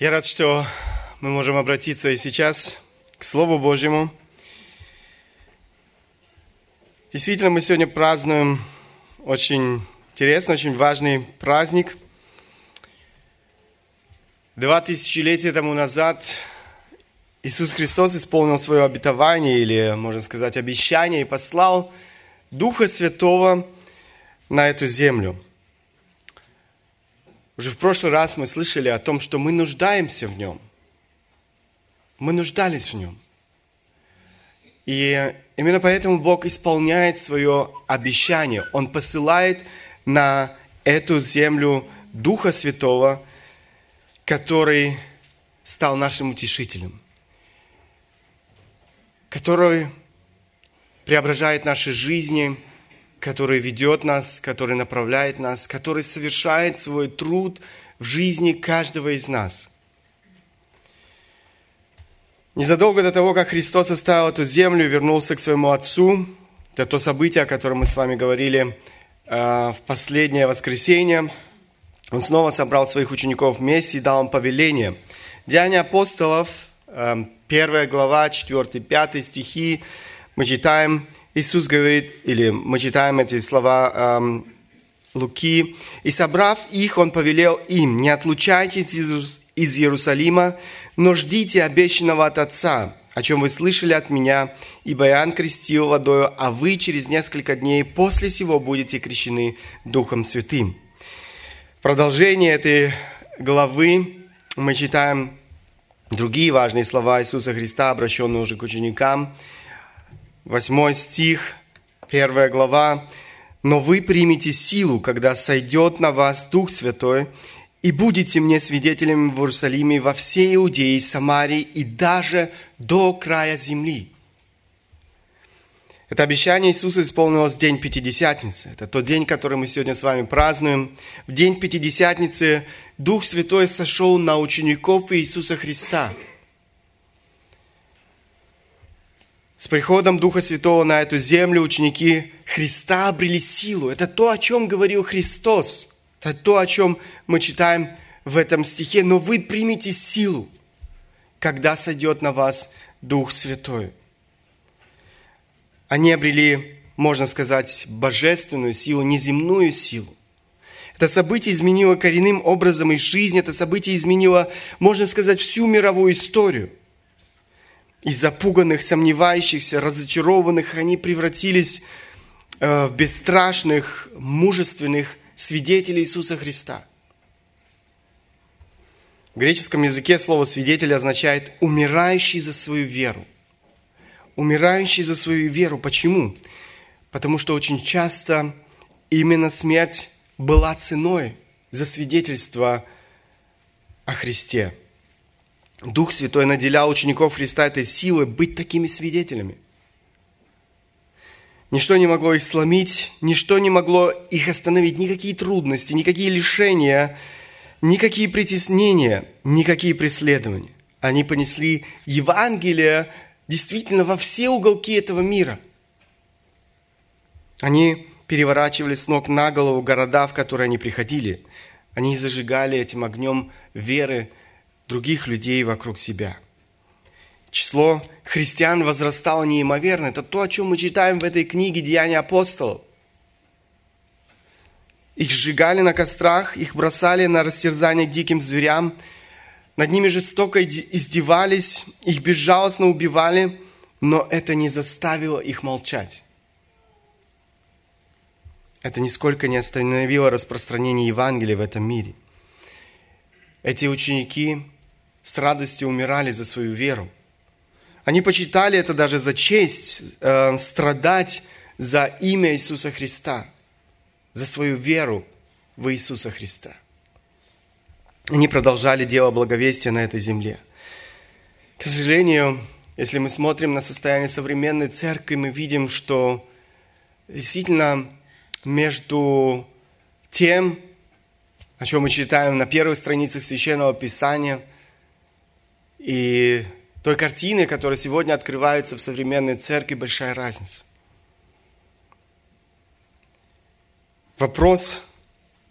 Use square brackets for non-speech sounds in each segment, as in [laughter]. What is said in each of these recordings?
Я рад, что мы можем обратиться и сейчас к Слову Божьему. Действительно, мы сегодня празднуем очень интересный, очень важный праздник. Два тысячелетия тому назад Иисус Христос исполнил свое обетование, или, можно сказать, обещание, и послал Духа Святого на эту землю – уже в прошлый раз мы слышали о том, что мы нуждаемся в нем. Мы нуждались в нем. И именно поэтому Бог исполняет свое обещание. Он посылает на эту землю Духа Святого, который стал нашим утешителем, который преображает наши жизни, который ведет нас, который направляет нас, который совершает свой труд в жизни каждого из нас. Незадолго до того, как Христос оставил эту землю и вернулся к своему Отцу, это то событие, о котором мы с вами говорили э, в последнее воскресенье, он снова собрал своих учеников вместе и дал им повеление. Деяния апостолов, э, первая глава, 4-5 стихи, мы читаем – Иисус говорит, или мы читаем эти слова эм, Луки, «И собрав их, Он повелел им, не отлучайтесь из, Иерусалима, но ждите обещанного от Отца, о чем вы слышали от меня, ибо Иоанн крестил водою, а вы через несколько дней после сего будете крещены Духом Святым». В продолжение этой главы мы читаем другие важные слова Иисуса Христа, обращенные уже к ученикам – 8 стих, 1 глава. «Но вы примете силу, когда сойдет на вас Дух Святой, и будете мне свидетелями в Иерусалиме, во всей Иудее, Самарии и даже до края земли». Это обещание Иисуса исполнилось в день Пятидесятницы. Это тот день, который мы сегодня с вами празднуем. В день Пятидесятницы Дух Святой сошел на учеников Иисуса Христа – С приходом Духа Святого на эту землю ученики Христа обрели силу. Это то, о чем говорил Христос. Это то, о чем мы читаем в этом стихе. Но вы примете силу, когда сойдет на вас Дух Святой. Они обрели, можно сказать, божественную силу, неземную силу. Это событие изменило коренным образом их жизнь, это событие изменило, можно сказать, всю мировую историю. Из запуганных, сомневающихся, разочарованных они превратились э, в бесстрашных, мужественных свидетелей Иисуса Христа. В греческом языке слово «свидетель» означает «умирающий за свою веру». Умирающий за свою веру. Почему? Потому что очень часто именно смерть была ценой за свидетельство о Христе. Дух Святой наделял учеников Христа этой силой быть такими свидетелями. Ничто не могло их сломить, ничто не могло их остановить, никакие трудности, никакие лишения, никакие притеснения, никакие преследования. Они понесли Евангелие действительно во все уголки этого мира. Они переворачивали с ног на голову города, в которые они приходили. Они зажигали этим огнем веры других людей вокруг себя. Число христиан возрастало неимоверно. Это то, о чем мы читаем в этой книге «Деяния апостолов». Их сжигали на кострах, их бросали на растерзание диким зверям, над ними жестоко издевались, их безжалостно убивали, но это не заставило их молчать. Это нисколько не остановило распространение Евангелия в этом мире. Эти ученики с радостью умирали за свою веру. Они почитали это даже за честь, э, страдать за имя Иисуса Христа, за свою веру в Иисуса Христа. Они продолжали дело благовестия на этой земле. К сожалению, если мы смотрим на состояние современной церкви, мы видим, что действительно между тем, о чем мы читаем на первых страницах Священного Писания – и той картины, которая сегодня открывается в современной церкви, большая разница. Вопрос,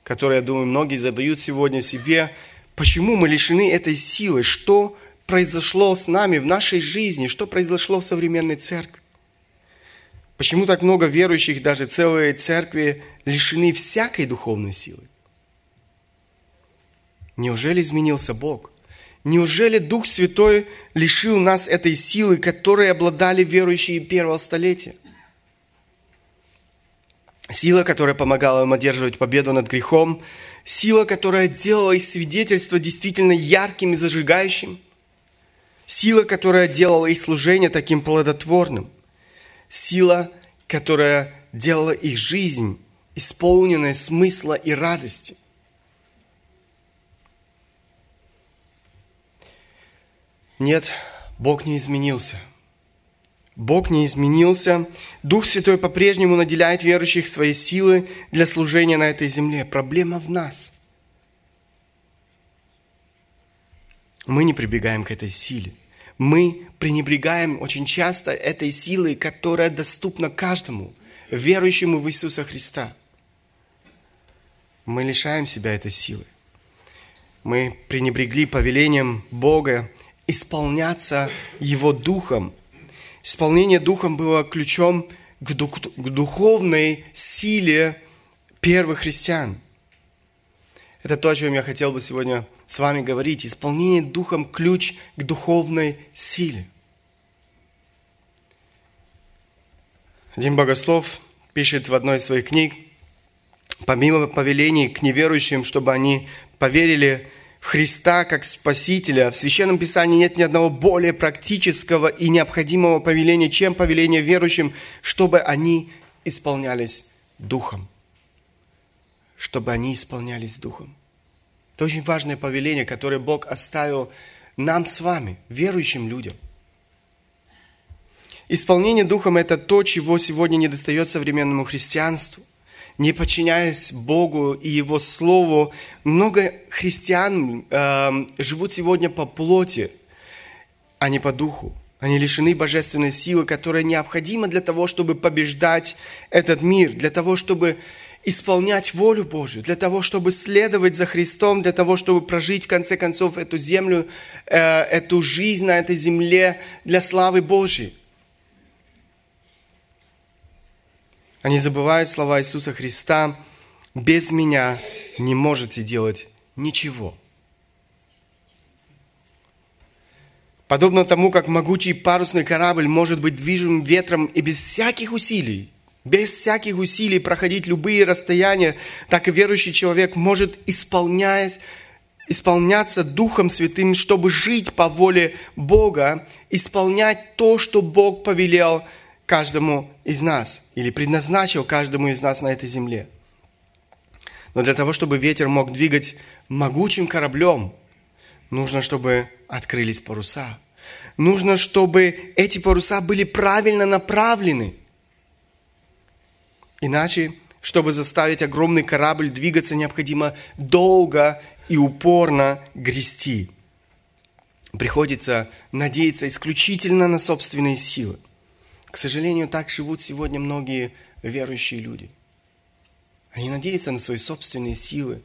который, я думаю, многие задают сегодня себе, Почему мы лишены этой силы? Что произошло с нами в нашей жизни? Что произошло в современной церкви? Почему так много верующих, даже целые церкви, лишены всякой духовной силы? Неужели изменился Бог? Неужели Дух Святой лишил нас этой силы, которой обладали верующие первого столетия? Сила, которая помогала им одерживать победу над грехом, сила, которая делала их свидетельство действительно ярким и зажигающим, сила, которая делала их служение таким плодотворным, сила, которая делала их жизнь исполненной смысла и радости. Нет, Бог не изменился – Бог не изменился. Дух Святой по-прежнему наделяет верующих своей силы для служения на этой земле. Проблема в нас. Мы не прибегаем к этой силе. Мы пренебрегаем очень часто этой силой, которая доступна каждому, верующему в Иисуса Христа. Мы лишаем себя этой силы. Мы пренебрегли повелением Бога исполняться Его Духом – Исполнение Духом было ключом к, дух, к духовной силе первых христиан. Это то, о чем я хотел бы сегодня с вами говорить. Исполнение Духом – ключ к духовной силе. Один богослов пишет в одной из своих книг, помимо повелений к неверующим, чтобы они поверили Христа как Спасителя. В Священном Писании нет ни одного более практического и необходимого повеления, чем повеление верующим, чтобы они исполнялись Духом. Чтобы они исполнялись Духом. Это очень важное повеление, которое Бог оставил нам с вами, верующим людям. Исполнение Духом – это то, чего сегодня не достает современному христианству – не подчиняясь Богу и Его Слову, много христиан э, живут сегодня по плоти, а не по духу. Они лишены божественной силы, которая необходима для того, чтобы побеждать этот мир, для того, чтобы исполнять волю Божию, для того, чтобы следовать за Христом, для того, чтобы прожить в конце концов эту землю, э, эту жизнь на этой земле для славы Божьей. Они забывают слова Иисуса Христа «Без меня не можете делать ничего». Подобно тому, как могучий парусный корабль может быть движим ветром и без всяких усилий, без всяких усилий проходить любые расстояния, так и верующий человек может исполнять, исполняться Духом Святым, чтобы жить по воле Бога, исполнять то, что Бог повелел каждому из нас или предназначил каждому из нас на этой земле. Но для того, чтобы ветер мог двигать могучим кораблем, нужно, чтобы открылись паруса. Нужно, чтобы эти паруса были правильно направлены. Иначе, чтобы заставить огромный корабль двигаться, необходимо долго и упорно грести. Приходится надеяться исключительно на собственные силы. К сожалению, так живут сегодня многие верующие люди. Они надеются на свои собственные силы.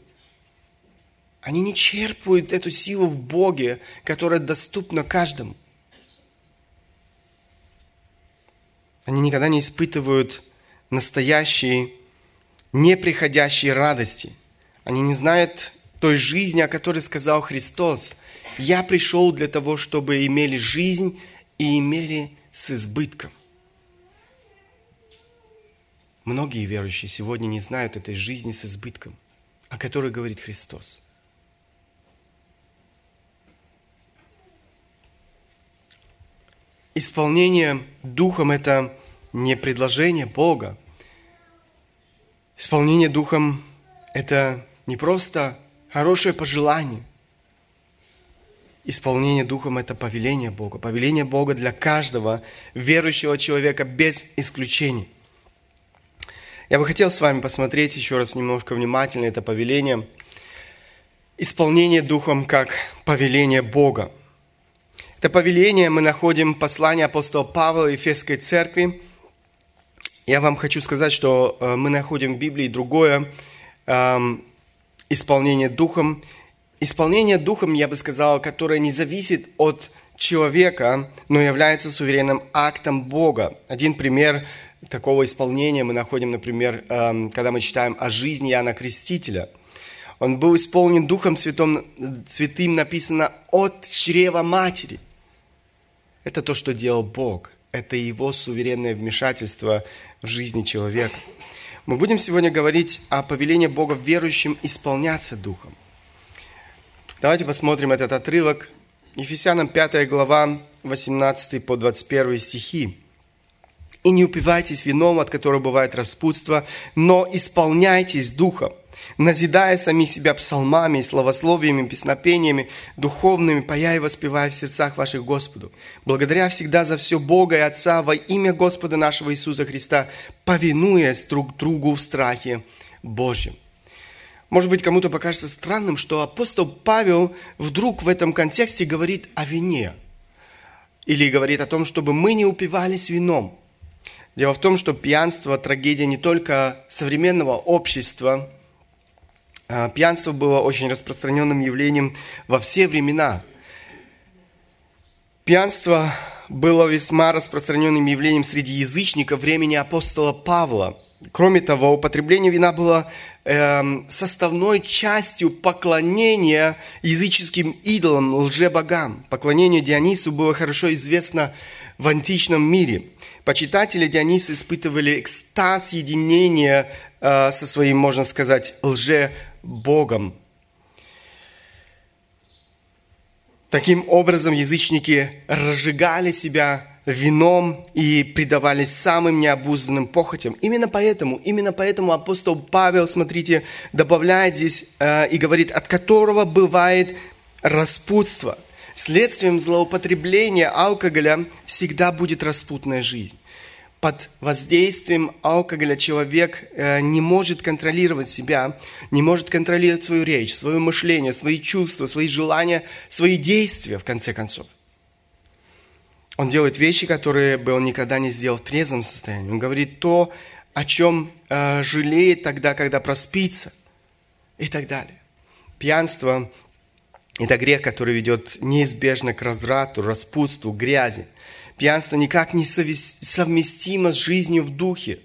Они не черпают эту силу в Боге, которая доступна каждому. Они никогда не испытывают настоящей, неприходящей радости. Они не знают той жизни, о которой сказал Христос. Я пришел для того, чтобы имели жизнь и имели с избытком. Многие верующие сегодня не знают этой жизни с избытком, о которой говорит Христос. Исполнение Духом – это не предложение Бога. Исполнение Духом – это не просто хорошее пожелание. Исполнение Духом – это повеление Бога. Повеление Бога для каждого верующего человека без исключения – я бы хотел с вами посмотреть еще раз немножко внимательно это повеление. Исполнение Духом как повеление Бога. Это повеление мы находим в послании апостола Павла Ефесской церкви. Я вам хочу сказать, что э, мы находим в Библии другое эм, исполнение Духом. Исполнение духом, я бы сказал, которое не зависит от человека, но является суверенным актом Бога. Один пример такого исполнения мы находим, например, эм, когда мы читаем о жизни Иоанна Крестителя. Он был исполнен Духом Святым, Святым написано от чрева матери. Это то, что делал Бог. Это его суверенное вмешательство в жизни человека. Мы будем сегодня говорить о повелении Бога верующим исполняться Духом. Давайте посмотрим этот отрывок. Ефесянам 5 глава, 18 по 21 стихи. «И не упивайтесь вином, от которого бывает распутство, но исполняйтесь Духом, назидая сами себя псалмами и словословиями, песнопениями, духовными, пая и воспевая в сердцах ваших Господу, благодаря всегда за все Бога и Отца во имя Господа нашего Иисуса Христа, повинуясь друг другу в страхе Божьем. Может быть, кому-то покажется странным, что апостол Павел вдруг в этом контексте говорит о вине. Или говорит о том, чтобы мы не упивались вином. Дело в том, что пьянство – трагедия не только современного общества – а, пьянство было очень распространенным явлением во все времена. Пьянство было весьма распространенным явлением среди язычников времени апостола Павла. Кроме того, употребление вина было э, составной частью поклонения языческим идолам, лжебогам. Поклонение Дионису было хорошо известно в античном мире. Почитатели Диониса испытывали экстаз единения э, со своим, можно сказать, лже Богом. Таким образом, язычники разжигали себя вином и предавались самым необузданным похотям. Именно поэтому, именно поэтому апостол Павел, смотрите, добавляет здесь э, и говорит, от которого бывает распутство. Следствием злоупотребления алкоголя всегда будет распутная жизнь под воздействием алкоголя человек э, не может контролировать себя, не может контролировать свою речь, свое мышление, свои чувства, свои желания, свои действия, в конце концов. Он делает вещи, которые бы он никогда не сделал в трезвом состоянии. Он говорит то, о чем э, жалеет тогда, когда проспится, и так далее. Пьянство – это грех, который ведет неизбежно к разврату, распутству, грязи – Пьянство никак не совместимо с жизнью в духе.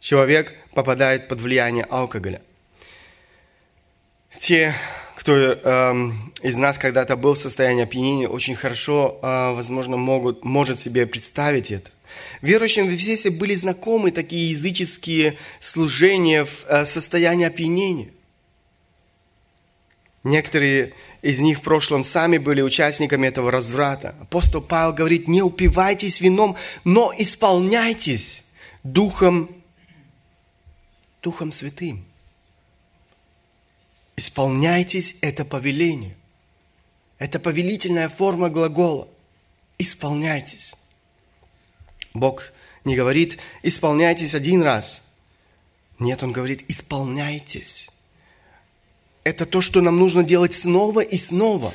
Человек попадает под влияние алкоголя. Те, кто э, из нас когда-то был в состоянии опьянения, очень хорошо, э, возможно, могут, может себе представить это. Верующим в Ефесе были знакомы такие языческие служения в э, состоянии опьянения. Некоторые из них в прошлом сами были участниками этого разврата. Апостол Павел говорит, не упивайтесь вином, но исполняйтесь Духом, Духом Святым. Исполняйтесь это повеление. Это повелительная форма глагола. Исполняйтесь. Бог не говорит, исполняйтесь один раз. Нет, Он говорит, исполняйтесь это то, что нам нужно делать снова и снова.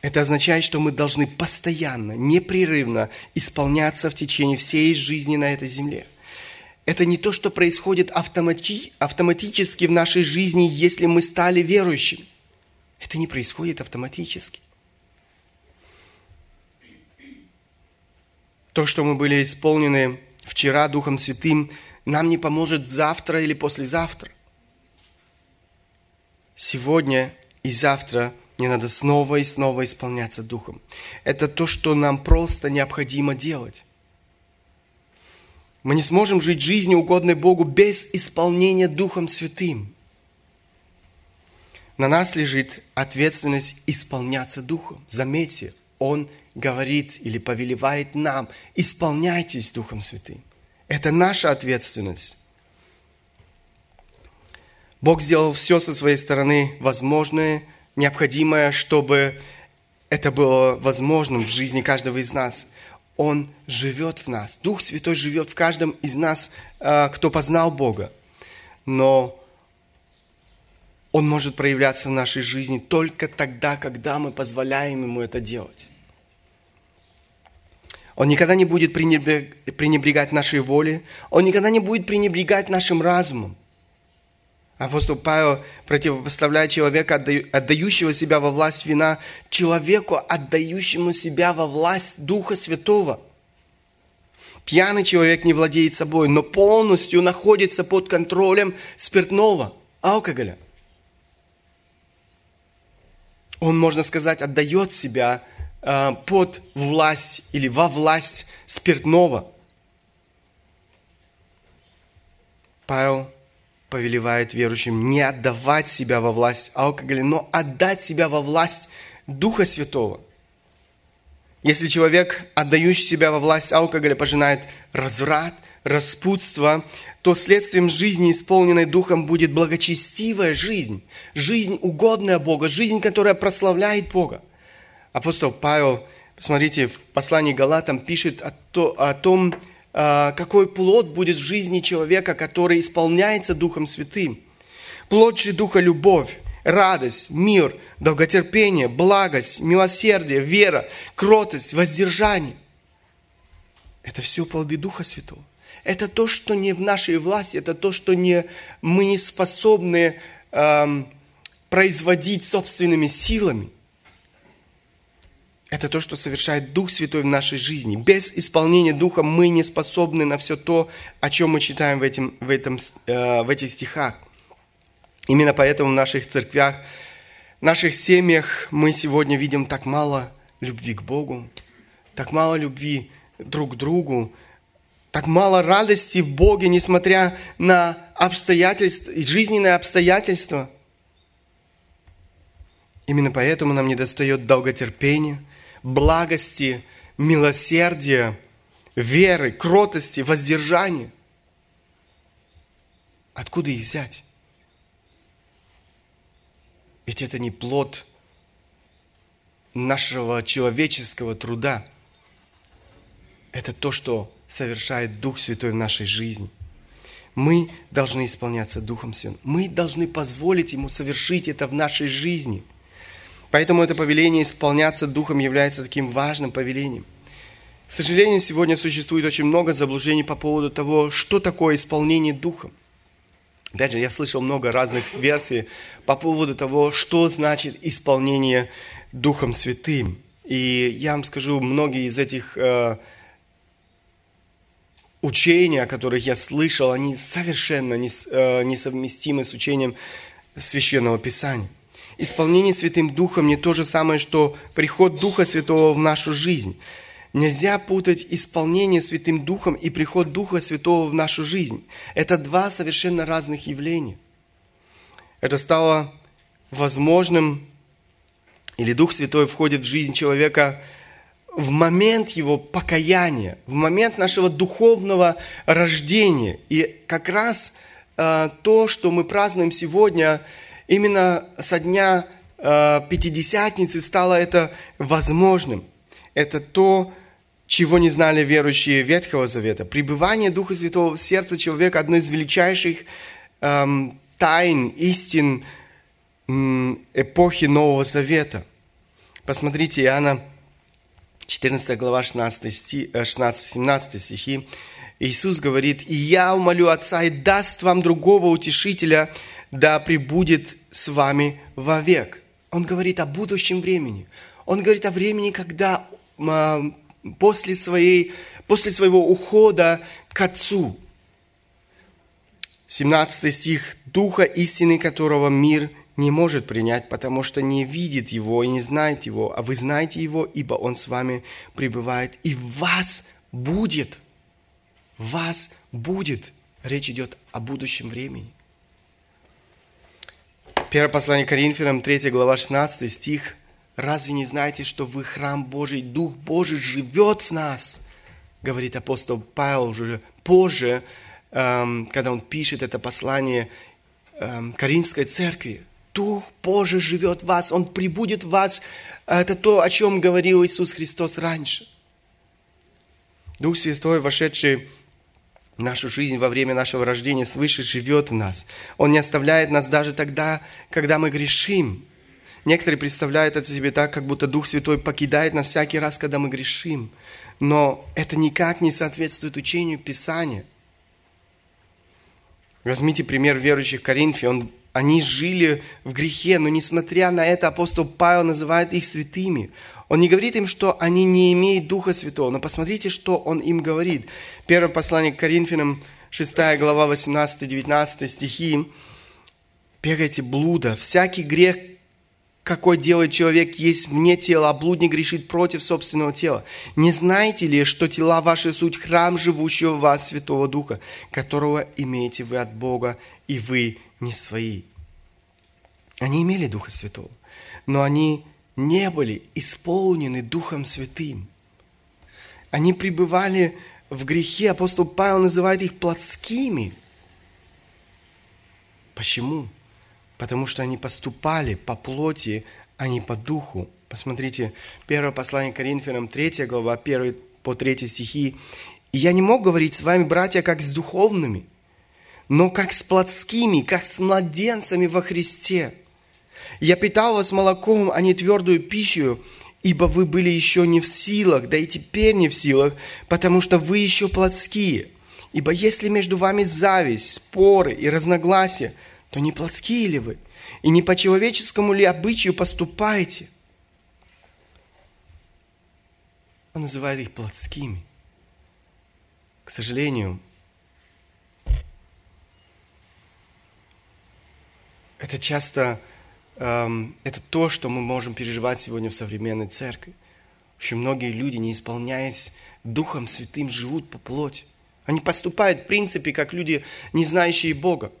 Это означает, что мы должны постоянно, непрерывно исполняться в течение всей жизни на этой земле. Это не то, что происходит автомати- автоматически в нашей жизни, если мы стали верующими. Это не происходит автоматически. То, что мы были исполнены вчера Духом Святым – нам не поможет завтра или послезавтра. Сегодня и завтра мне надо снова и снова исполняться Духом. Это то, что нам просто необходимо делать. Мы не сможем жить жизнью, угодной Богу, без исполнения Духом Святым. На нас лежит ответственность исполняться Духом. Заметьте, Он говорит или повелевает нам, исполняйтесь Духом Святым. Это наша ответственность. Бог сделал все со своей стороны возможное, необходимое, чтобы это было возможным в жизни каждого из нас. Он живет в нас. Дух Святой живет в каждом из нас, а, кто познал Бога. Но Он может проявляться в нашей жизни только тогда, когда мы позволяем Ему это делать. Он никогда не будет пренебрегать нашей волей. Он никогда не будет пренебрегать нашим разумом. Апостол Павел противопоставляет человека, отдающего себя во власть вина, человеку, отдающему себя во власть Духа Святого. Пьяный человек не владеет собой, но полностью находится под контролем спиртного, алкоголя. Он, можно сказать, отдает себя под власть или во власть спиртного. Павел повелевает верующим не отдавать себя во власть алкоголя, но отдать себя во власть Духа Святого. Если человек, отдающий себя во власть алкоголя, пожинает разврат, распутство, то следствием жизни, исполненной Духом, будет благочестивая жизнь, жизнь, угодная Бога, жизнь, которая прославляет Бога. Апостол Павел, посмотрите, в послании Галатам пишет о, то, о том, а, какой плод будет в жизни человека, который исполняется Духом Святым. Плод же Духа – любовь, радость, мир, долготерпение, благость, милосердие, вера, кротость, воздержание. Это все плоды Духа Святого. Это то, что не в нашей власти, это то, что не, мы не способны эм, производить собственными силами. Это то, что совершает Дух Святой в нашей жизни. Без исполнения Духа мы не способны на все то, о чем мы читаем в, этим, в, этом, э, в этих стихах. Именно поэтому в наших церквях, в наших семьях мы сегодня видим так мало любви к Богу, так мало любви друг к другу, так мало радости в Боге, несмотря на обстоятельства, жизненные обстоятельства. Именно поэтому нам недостает долготерпения, благости, милосердия, веры, кротости, воздержания. Откуда их взять? Ведь это не плод нашего человеческого труда. Это то, что совершает Дух Святой в нашей жизни. Мы должны исполняться Духом Святым. Мы должны позволить Ему совершить это в нашей жизни – Поэтому это повеление исполняться Духом является таким важным повелением. К сожалению, сегодня существует очень много заблуждений по поводу того, что такое исполнение Духом. Опять же, я слышал много разных версий по поводу того, что значит исполнение Духом Святым. И я вам скажу, многие из этих э, учений, о которых я слышал, они совершенно не, э, несовместимы с учением Священного Писания. Исполнение Святым Духом не то же самое, что приход Духа Святого в нашу жизнь. Нельзя путать исполнение Святым Духом и приход Духа Святого в нашу жизнь. Это два совершенно разных явления. Это стало возможным, или Дух Святой входит в жизнь человека в момент его покаяния, в момент нашего духовного рождения. И как раз э, то, что мы празднуем сегодня, Именно со дня э, Пятидесятницы стало это возможным. Это то, чего не знали верующие Ветхого Завета. Пребывание Духа Святого в сердце человека – одно из величайших эм, тайн, истин эм, эпохи Нового Завета. Посмотрите, Иоанна 14 глава 16, стих, 16-17 стихи. Иисус говорит, «И я умолю Отца, и даст вам другого утешителя, да пребудет с вами вовек. Он говорит о будущем времени. Он говорит о времени, когда а, после, своей, после своего ухода к Отцу. 17 стих. «Духа истины, которого мир не может принять, потому что не видит Его и не знает Его, а вы знаете Его, ибо Он с вами пребывает, и вас будет». вас будет. Речь идет о будущем времени. Первое послание Коринфянам, 3 глава, 16 стих. «Разве не знаете, что вы храм Божий, Дух Божий живет в нас?» Говорит апостол Павел уже позже, эм, когда он пишет это послание эм, Коринфской церкви. Дух Божий живет в вас, Он прибудет в вас. Это то, о чем говорил Иисус Христос раньше. Дух Святой, вошедший нашу жизнь во время нашего рождения свыше живет в нас. Он не оставляет нас даже тогда, когда мы грешим. Некоторые представляют это себе так, как будто Дух Святой покидает нас всякий раз, когда мы грешим. Но это никак не соответствует учению Писания. Возьмите пример верующих Коринфе. Он, они жили в грехе, но несмотря на это апостол Павел называет их святыми. Он не говорит им, что они не имеют Духа Святого, но посмотрите, что он им говорит. Первое послание к Коринфянам, 6 глава, 18-19 стихи. «Бегайте блуда, всякий грех, какой делает человек, есть вне тела, а блудник грешит против собственного тела. Не знаете ли, что тела ваши суть храм живущего в вас Святого Духа, которого имеете вы от Бога, и вы не свои? Они имели Духа Святого, но они не были исполнены Духом Святым. Они пребывали в грехе. Апостол Павел называет их плотскими. Почему? потому что они поступали по плоти, а не по духу. Посмотрите, первое послание Коринфянам, 3 глава, 1 по 3 стихи. «И я не мог говорить с вами, братья, как с духовными, но как с плотскими, как с младенцами во Христе. Я питал вас молоком, а не твердую пищу, ибо вы были еще не в силах, да и теперь не в силах, потому что вы еще плотские. Ибо если между вами зависть, споры и разногласия – то не плотские ли вы? И не по человеческому ли обычаю поступаете? Он называет их плотскими. К сожалению, это часто это то, что мы можем переживать сегодня в современной церкви. Очень многие люди, не исполняясь Духом Святым, живут по плоти. Они поступают, в принципе, как люди, не знающие Бога.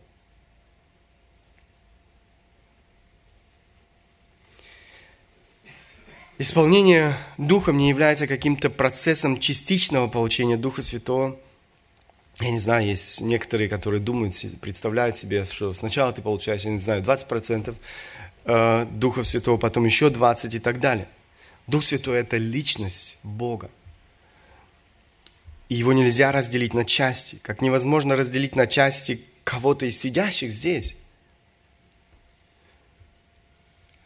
Исполнение Духом не является каким-то процессом частичного получения Духа Святого. Я не знаю, есть некоторые, которые думают, представляют себе, что сначала ты получаешь, я не знаю, 20% э, Духа Святого, потом еще 20% и так далее. Дух Святой – это личность Бога. И его нельзя разделить на части, как невозможно разделить на части кого-то из сидящих здесь.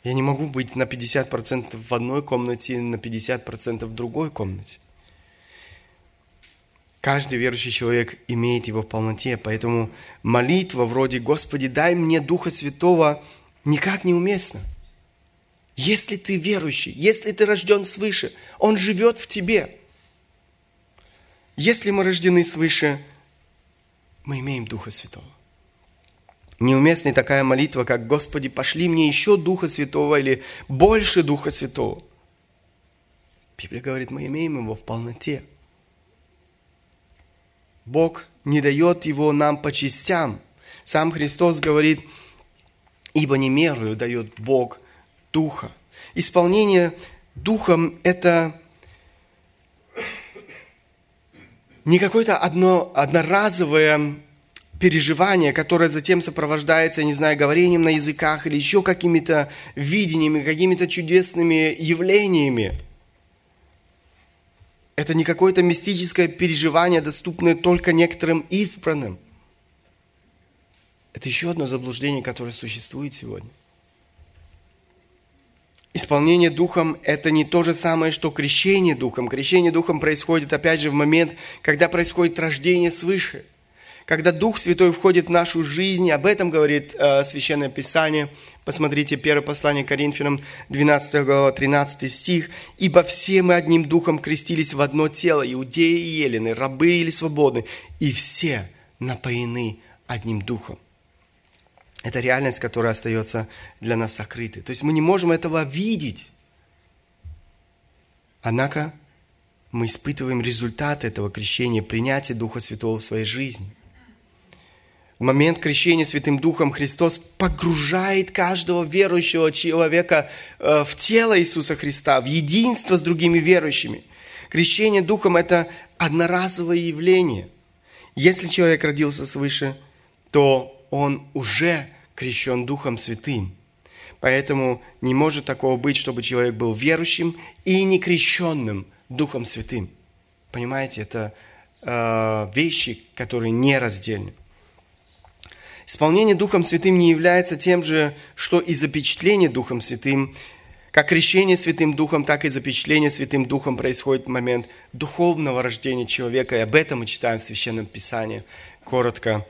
Я не могу быть на 50% в одной комнате и на 50% в другой комнате. Каждый верующий человек имеет его в полноте, поэтому молитва вроде «Господи, дай мне Духа Святого» никак не уместна. Если ты верующий, если ты рожден свыше, Он живет в тебе. Если мы рождены свыше, мы имеем Духа Святого. Неуместной такая молитва, как «Господи, пошли мне еще Духа Святого» или «больше Духа Святого». Библия говорит, мы имеем его в полноте. Бог не дает его нам по частям. Сам Христос говорит, ибо не мерую дает Бог Духа. Исполнение Духом – это не какое-то одно, одноразовое переживание, которое затем сопровождается, не знаю, говорением на языках или еще какими-то видениями, какими-то чудесными явлениями. Это не какое-то мистическое переживание, доступное только некоторым избранным. Это еще одно заблуждение, которое существует сегодня. Исполнение Духом – это не то же самое, что крещение Духом. Крещение Духом происходит, опять же, в момент, когда происходит рождение свыше – когда Дух Святой входит в нашу жизнь, об этом говорит э, Священное Писание. Посмотрите, первое послание Коринфянам, 12 глава, 13 стих. «Ибо все мы одним Духом крестились в одно тело, иудеи и елены, рабы или свободны, и все напоены одним Духом». Это реальность, которая остается для нас сокрытой. То есть мы не можем этого видеть. Однако мы испытываем результат этого крещения, принятия Духа Святого в своей жизни – в момент крещения Святым Духом Христос погружает каждого верующего человека э, в тело Иисуса Христа, в единство с другими верующими. Крещение Духом – это одноразовое явление. Если человек родился свыше, то он уже крещен Духом Святым. Поэтому не может такого быть, чтобы человек был верующим и не крещенным Духом Святым. Понимаете, это э, вещи, которые нераздельны. Исполнение Духом Святым не является тем же, что и запечатление Духом Святым. Как крещение Святым Духом, так и запечатление Святым Духом происходит в момент духовного рождения человека. И об этом мы читаем в Священном Писании. Коротко.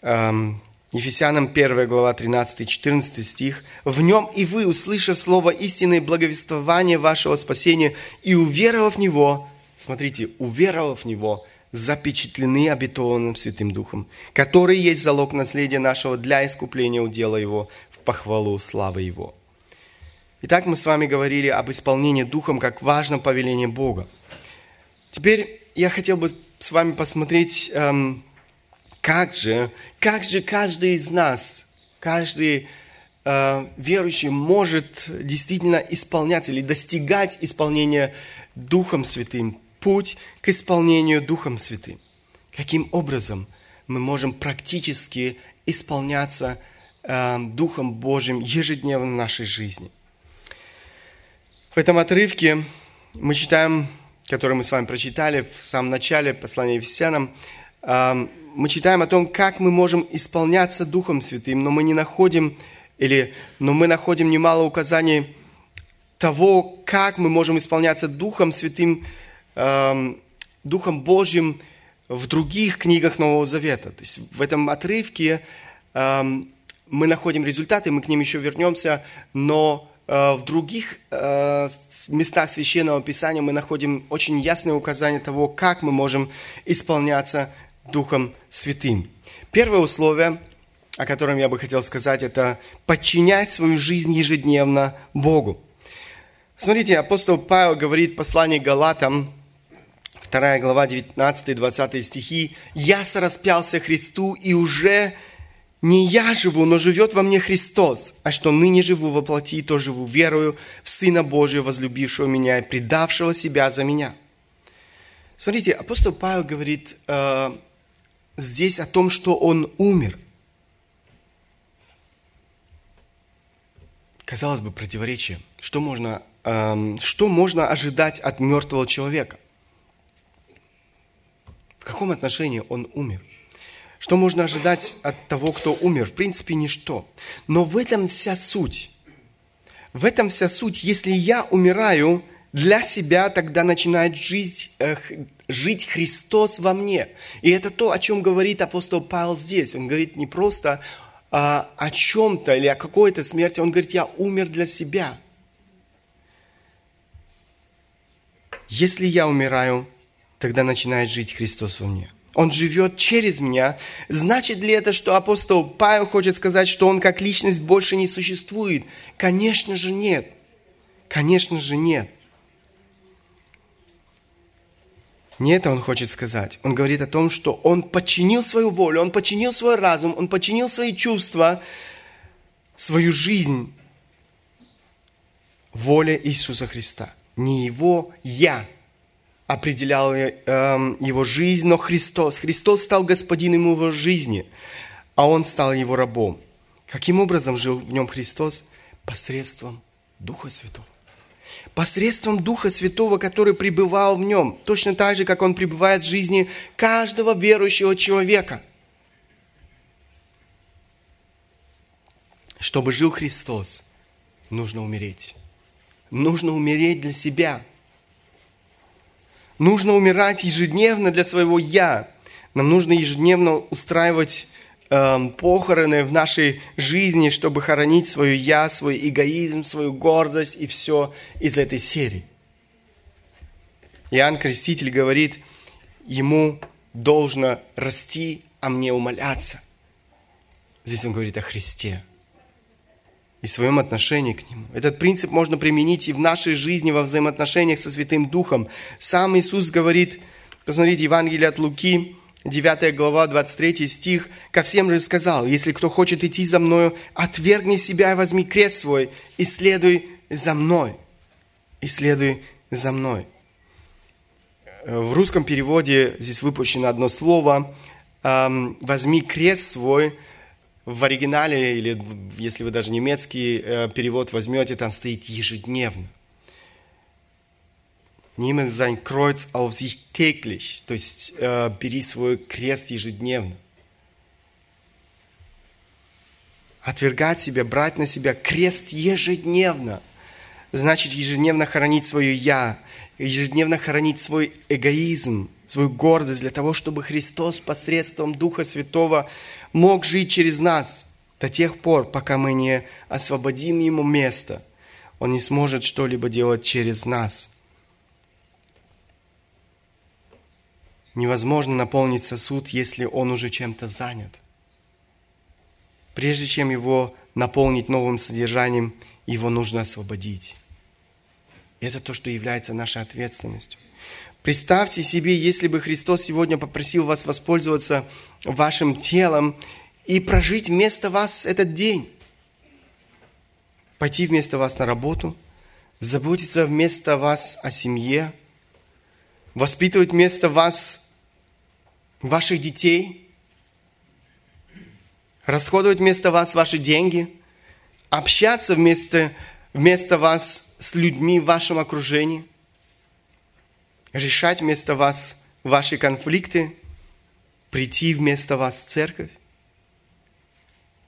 эм, Ефесянам 1 глава 13-14 стих. «В нем и вы, услышав слово истины благовествование вашего спасения, и уверовав в него, смотрите, уверовав в него, запечатлены обетованным Святым Духом, который есть залог наследия нашего для искупления удела его в похвалу славы его». Итак, мы с вами говорили об исполнении Духом как важном повелении Бога. Теперь я хотел бы с вами посмотреть эм, как же, как же каждый из нас, каждый э, верующий может действительно исполнять или достигать исполнения Духом Святым, путь к исполнению Духом Святым. Каким образом мы можем практически исполняться э, Духом Божьим ежедневно в нашей жизни. В этом отрывке мы читаем, который мы с вами прочитали в самом начале послания Ефесянам, э, мы читаем о том, как мы можем исполняться Духом Святым, но мы не находим, или, но мы находим немало указаний того, как мы можем исполняться Духом Святым, эм, Духом Божьим в других книгах Нового Завета. То есть в этом отрывке эм, мы находим результаты, мы к ним еще вернемся, но э, в других э, местах Священного Писания мы находим очень ясные указания того, как мы можем исполняться Духом Святым. Первое условие, о котором я бы хотел сказать, это подчинять свою жизнь ежедневно Богу. Смотрите, апостол Павел говорит в послании Галатам, 2 глава, 19-20 стихи, «Я сораспялся Христу, и уже не я живу, но живет во мне Христос, а что ныне живу во плоти, то живу верою в Сына Божия, возлюбившего меня и предавшего себя за меня». Смотрите, апостол Павел говорит, э, здесь о том, что он умер. Казалось бы, противоречие. Что можно, эм, что можно ожидать от мертвого человека? В каком отношении он умер? Что можно ожидать от того, кто умер? В принципе, ничто. Но в этом вся суть. В этом вся суть. Если я умираю, для себя тогда начинает жить, э, жить Христос во мне. И это то, о чем говорит апостол Павел здесь. Он говорит не просто а, о чем-то или о какой-то смерти, он говорит, я умер для себя. Если я умираю, тогда начинает жить Христос во мне. Он живет через меня. Значит ли это, что апостол Павел хочет сказать, что он как личность больше не существует? Конечно же нет. Конечно же нет. Не это он хочет сказать. Он говорит о том, что он подчинил свою волю, он подчинил свой разум, он подчинил свои чувства, свою жизнь воле Иисуса Христа. Не его «я» определял э, его жизнь, но Христос. Христос стал господином его жизни, а он стал его рабом. Каким образом жил в нем Христос? Посредством Духа Святого посредством Духа Святого, который пребывал в нем, точно так же, как он пребывает в жизни каждого верующего человека. Чтобы жил Христос, нужно умереть. Нужно умереть для себя. Нужно умирать ежедневно для своего «я». Нам нужно ежедневно устраивать Эм, похороны в нашей жизни, чтобы хоронить свою я, свой эгоизм, свою гордость и все из этой серии. Иоанн Креститель говорит, ему должно расти, а мне умоляться. Здесь он говорит о Христе и своем отношении к Нему. Этот принцип можно применить и в нашей жизни, во взаимоотношениях со Святым Духом. Сам Иисус говорит, посмотрите, Евангелие от Луки, 9 глава, 23 стих, «Ко всем же сказал, если кто хочет идти за мною, отвергни себя и возьми крест свой, и следуй за мной». И следуй за мной. В русском переводе здесь выпущено одно слово «возьми крест свой», в оригинале, или если вы даже немецкий э, перевод возьмете, там стоит ежедневно. Nehmen sein Kreuz auf sich täglich, то есть э, бери свой крест ежедневно. Отвергать себя, брать на себя крест ежедневно. Значит, ежедневно хоронить свое «я», ежедневно хоронить свой эгоизм, свою гордость для того, чтобы Христос посредством Духа Святого мог жить через нас до тех пор, пока мы не освободим Ему место. Он не сможет что-либо делать через нас. Невозможно наполнить сосуд, если он уже чем-то занят. Прежде чем его наполнить новым содержанием, его нужно освободить. Это то, что является нашей ответственностью. Представьте себе, если бы Христос сегодня попросил вас воспользоваться вашим телом и прожить вместо вас этот день. Пойти вместо вас на работу, заботиться вместо вас о семье, воспитывать вместо вас ваших детей, расходовать вместо вас ваши деньги, общаться вместо, вместо вас с людьми в вашем окружении, решать вместо вас ваши конфликты, прийти вместо вас в церковь.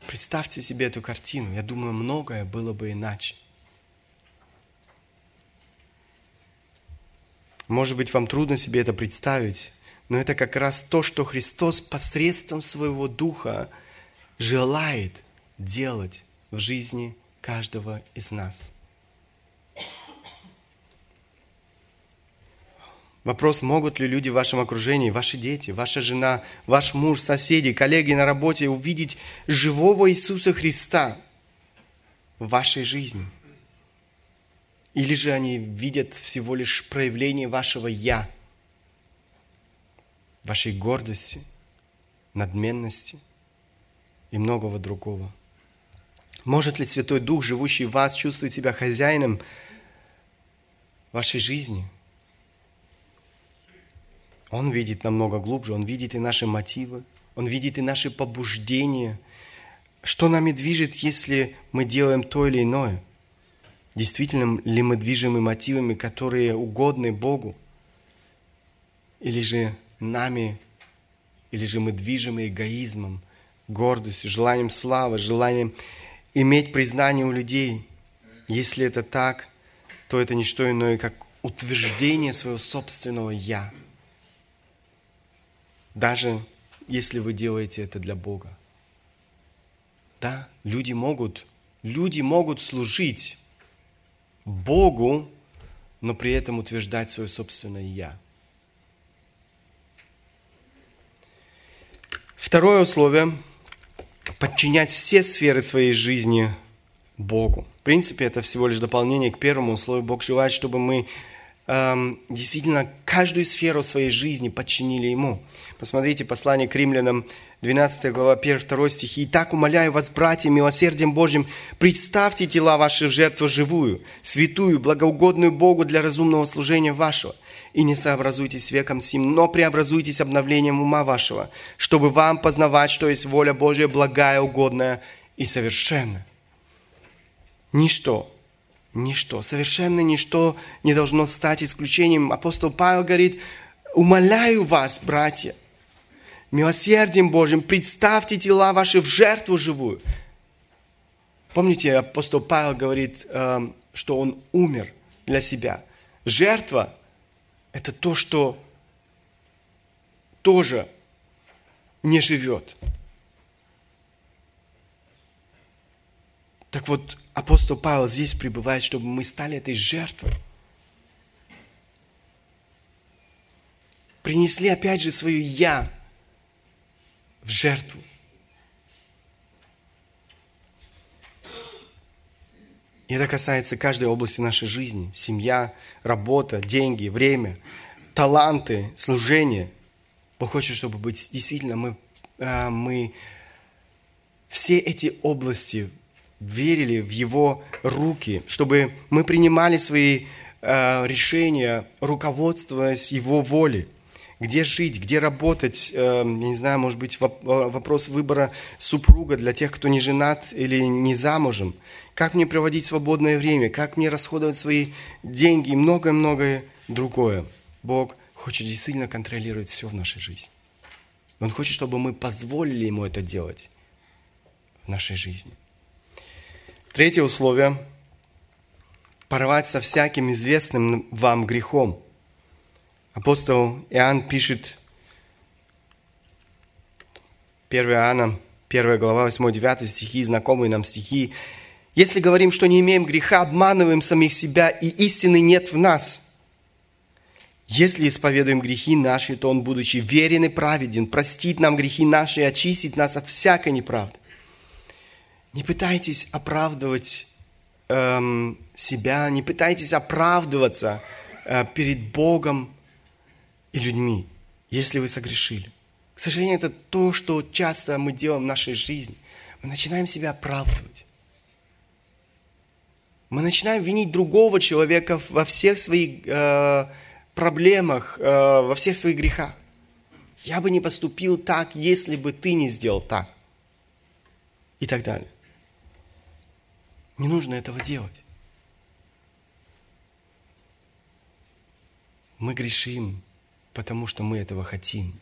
Представьте себе эту картину. Я думаю, многое было бы иначе. Может быть, вам трудно себе это представить, но это как раз то, что Христос посредством своего Духа желает делать в жизни каждого из нас. Вопрос, могут ли люди в вашем окружении, ваши дети, ваша жена, ваш муж, соседи, коллеги на работе увидеть живого Иисуса Христа в вашей жизни? Или же они видят всего лишь проявление вашего «я», вашей гордости, надменности и многого другого? Может ли Святой Дух, живущий в вас, чувствовать себя хозяином вашей жизни – он видит намного глубже, Он видит и наши мотивы, Он видит и наши побуждения. Что нами движет, если мы делаем то или иное? Действительно ли мы движимы мотивами, которые угодны Богу? Или же нами, или же мы движимы эгоизмом, гордостью, желанием славы, желанием иметь признание у людей? Если это так, то это не что иное, как утверждение своего собственного «я» даже если вы делаете это для Бога. Да, люди могут, люди могут служить Богу, но при этом утверждать свое собственное «я». Второе условие – подчинять все сферы своей жизни Богу. В принципе, это всего лишь дополнение к первому условию. Бог желает, чтобы мы эм, действительно каждую сферу своей жизни подчинили Ему. Посмотрите послание к римлянам, 12 глава, 1-2 стихи. «Итак, умоляю вас, братья, милосердием Божьим, представьте тела ваши в жертву живую, святую, благоугодную Богу для разумного служения вашего. И не сообразуйтесь веком сим, но преобразуйтесь обновлением ума вашего, чтобы вам познавать, что есть воля Божья, благая, угодная и совершенная». Ничто, ничто, совершенно ничто не должно стать исключением. Апостол Павел говорит, умоляю вас, братья, милосердием Божьим представьте тела ваши в жертву живую. Помните, апостол Павел говорит, эм, что он умер для себя. Жертва – это то, что тоже не живет. Так вот, апостол Павел здесь пребывает, чтобы мы стали этой жертвой. Принесли опять же свое «я», в жертву. И это касается каждой области нашей жизни. Семья, работа, деньги, время, таланты, служение. Бог хочет, чтобы быть действительно мы, а, мы все эти области верили в Его руки, чтобы мы принимали свои а, решения, руководствуясь Его волей где жить, где работать, эм, я не знаю, может быть, вопрос выбора супруга для тех, кто не женат или не замужем, как мне проводить свободное время, как мне расходовать свои деньги и многое-многое другое. Бог хочет действительно контролировать все в нашей жизни. Он хочет, чтобы мы позволили Ему это делать в нашей жизни. Третье условие – порвать со всяким известным вам грехом – Апостол Иоанн пишет, 1 Иоанна, 1 глава, 8-9 стихи, знакомые нам стихи. «Если говорим, что не имеем греха, обманываем самих себя, и истины нет в нас». Если исповедуем грехи наши, то Он, будучи верен и праведен, простит нам грехи наши и очистит нас от всякой неправды. Не пытайтесь оправдывать эм, себя, не пытайтесь оправдываться э, перед Богом и людьми, если вы согрешили. К сожалению, это то, что часто мы делаем в нашей жизни. Мы начинаем себя оправдывать. Мы начинаем винить другого человека во всех своих э, проблемах, э, во всех своих грехах. Я бы не поступил так, если бы ты не сделал так. И так далее. Не нужно этого делать. Мы грешим, потому что мы этого хотим.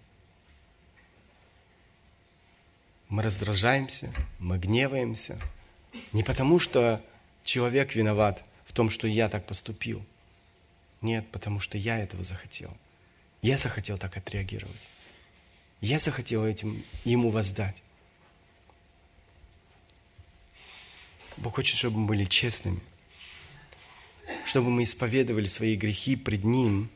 Мы раздражаемся, мы гневаемся. Не потому что человек виноват в том, что я так поступил – нет, потому что я этого захотел. Я захотел так отреагировать. Я захотел этим ему воздать. Бог хочет, чтобы мы были честными, чтобы мы исповедовали свои грехи пред Ним.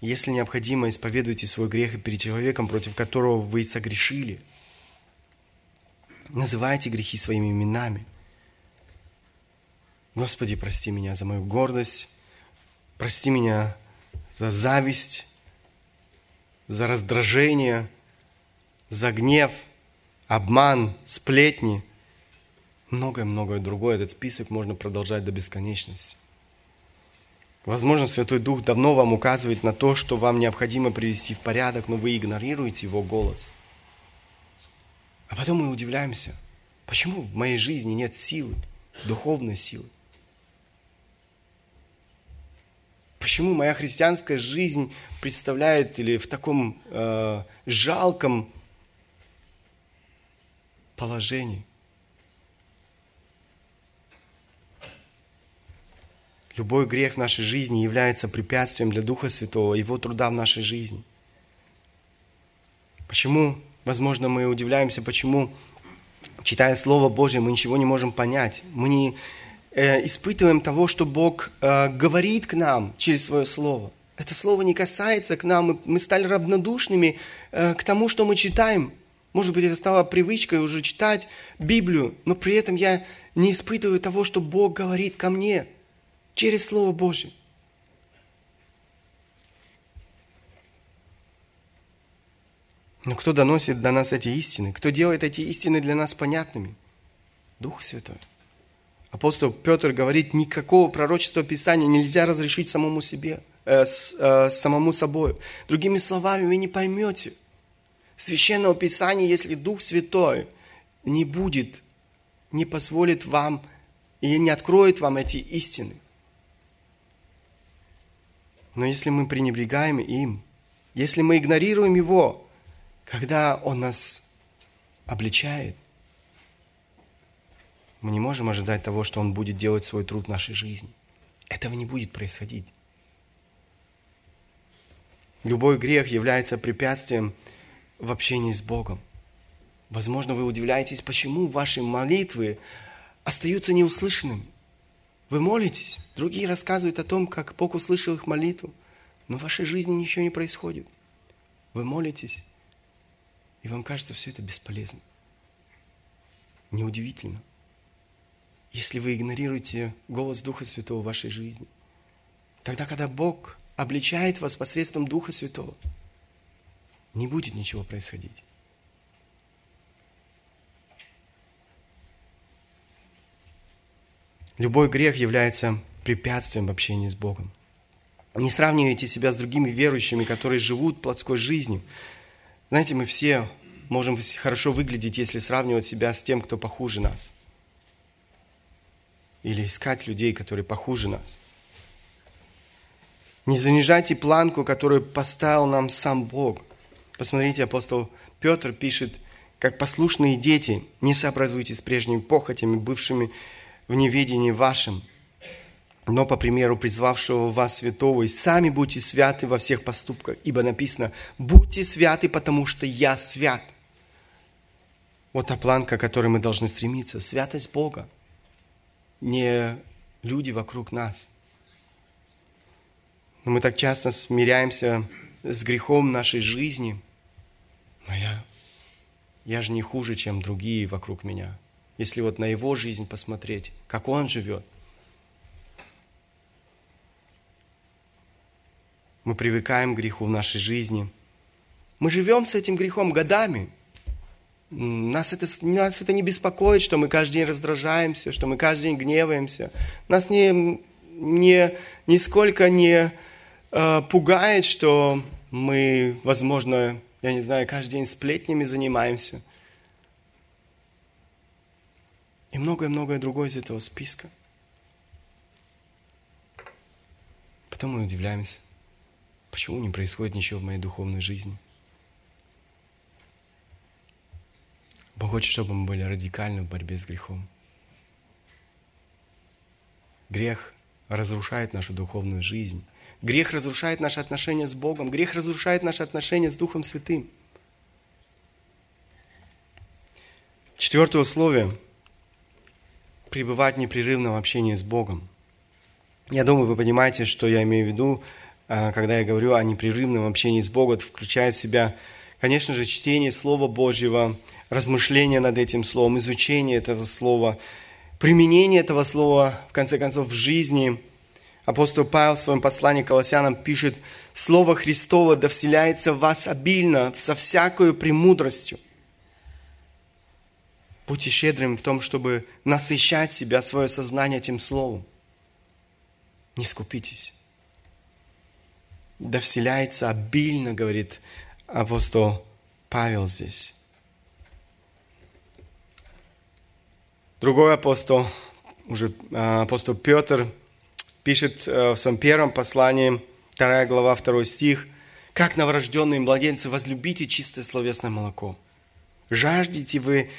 Если необходимо, исповедуйте свой грех перед человеком, против которого вы согрешили. Называйте грехи своими именами. Господи, прости меня за мою гордость, Прости меня за зависть, за раздражение, за гнев, обман, сплетни, многое-многое другое. Этот список можно продолжать до бесконечности. Возможно, Святой Дух давно вам указывает на то, что вам необходимо привести в порядок, но вы игнорируете Его голос. А потом мы удивляемся, почему в моей жизни нет силы, духовной силы. Почему моя христианская жизнь представляет или в таком э, жалком положении? Любой грех в нашей жизни является препятствием для Духа Святого, Его труда в нашей жизни. Почему, возможно, мы удивляемся, почему, читая Слово Божье, мы ничего не можем понять. Мы не, испытываем того, что Бог э, говорит к нам через свое слово. Это слово не касается к нам, мы стали равнодушными э, к тому, что мы читаем. Может быть, это стало привычкой уже читать Библию, но при этом я не испытываю того, что Бог говорит ко мне через Слово Божье. Но кто доносит до нас эти истины? Кто делает эти истины для нас понятными? Дух Святой. Апостол Петр говорит, никакого пророчества Писания нельзя разрешить самому себе, э, с, э, самому собой. Другими словами, вы не поймете Священного Писания, если Дух Святой не будет, не позволит вам и не откроет вам эти истины. Но если мы пренебрегаем им, если мы игнорируем Его, когда Он нас обличает, мы не можем ожидать того, что Он будет делать свой труд в нашей жизни. Этого не будет происходить. Любой грех является препятствием в общении с Богом. Возможно, вы удивляетесь, почему ваши молитвы остаются неуслышанными. Вы молитесь, другие рассказывают о том, как Бог услышал их молитву, но в вашей жизни ничего не происходит. Вы молитесь, и вам кажется все это бесполезно. Неудивительно если вы игнорируете голос Духа Святого в вашей жизни. Тогда, когда Бог обличает вас посредством Духа Святого, не будет ничего происходить. Любой грех является препятствием в общении с Богом. Не сравнивайте себя с другими верующими, которые живут плотской жизнью. Знаете, мы все можем хорошо выглядеть, если сравнивать себя с тем, кто похуже нас или искать людей, которые похуже нас. Не занижайте планку, которую поставил нам сам Бог. Посмотрите, апостол Петр пишет, как послушные дети, не сообразуйтесь с прежними похотями, бывшими в неведении вашем, но по примеру призвавшего вас святого, и сами будьте святы во всех поступках, ибо написано, будьте святы, потому что я свят. Вот та планка, к которой мы должны стремиться. Святость Бога. Не люди вокруг нас. Но мы так часто смиряемся с грехом нашей жизни. Но я, я же не хуже, чем другие вокруг меня. Если вот на его жизнь посмотреть, как он живет. Мы привыкаем к греху в нашей жизни. Мы живем с этим грехом годами. Нас это, нас это не беспокоит, что мы каждый день раздражаемся, что мы каждый день гневаемся. Нас не, не, нисколько не э, пугает, что мы, возможно, я не знаю, каждый день сплетнями занимаемся. И многое-многое другое из этого списка. Потом мы удивляемся, почему не происходит ничего в моей духовной жизни. Бог хочет, чтобы мы были радикальны в борьбе с грехом. Грех разрушает нашу духовную жизнь. Грех разрушает наши отношения с Богом. Грех разрушает наши отношения с Духом Святым. Четвертое условие – пребывать в непрерывном общении с Богом. Я думаю, вы понимаете, что я имею в виду, а, когда я говорю о непрерывном общении с Богом. Это включает в себя, конечно же, чтение Слова Божьего – размышление над этим словом, изучение этого слова, применение этого слова, в конце концов, в жизни. Апостол Павел в своем послании к Колоссянам пишет, «Слово Христово да вселяется в вас обильно, со всякою премудростью». Будьте щедрым в том, чтобы насыщать себя, свое сознание этим словом. Не скупитесь. Да вселяется обильно, говорит апостол Павел здесь. Другой апостол, уже а, апостол Петр, пишет э, в своем первом послании, 2 глава, 2 стих, «Как новорожденные младенцы, возлюбите чистое словесное молоко. Жаждете вы,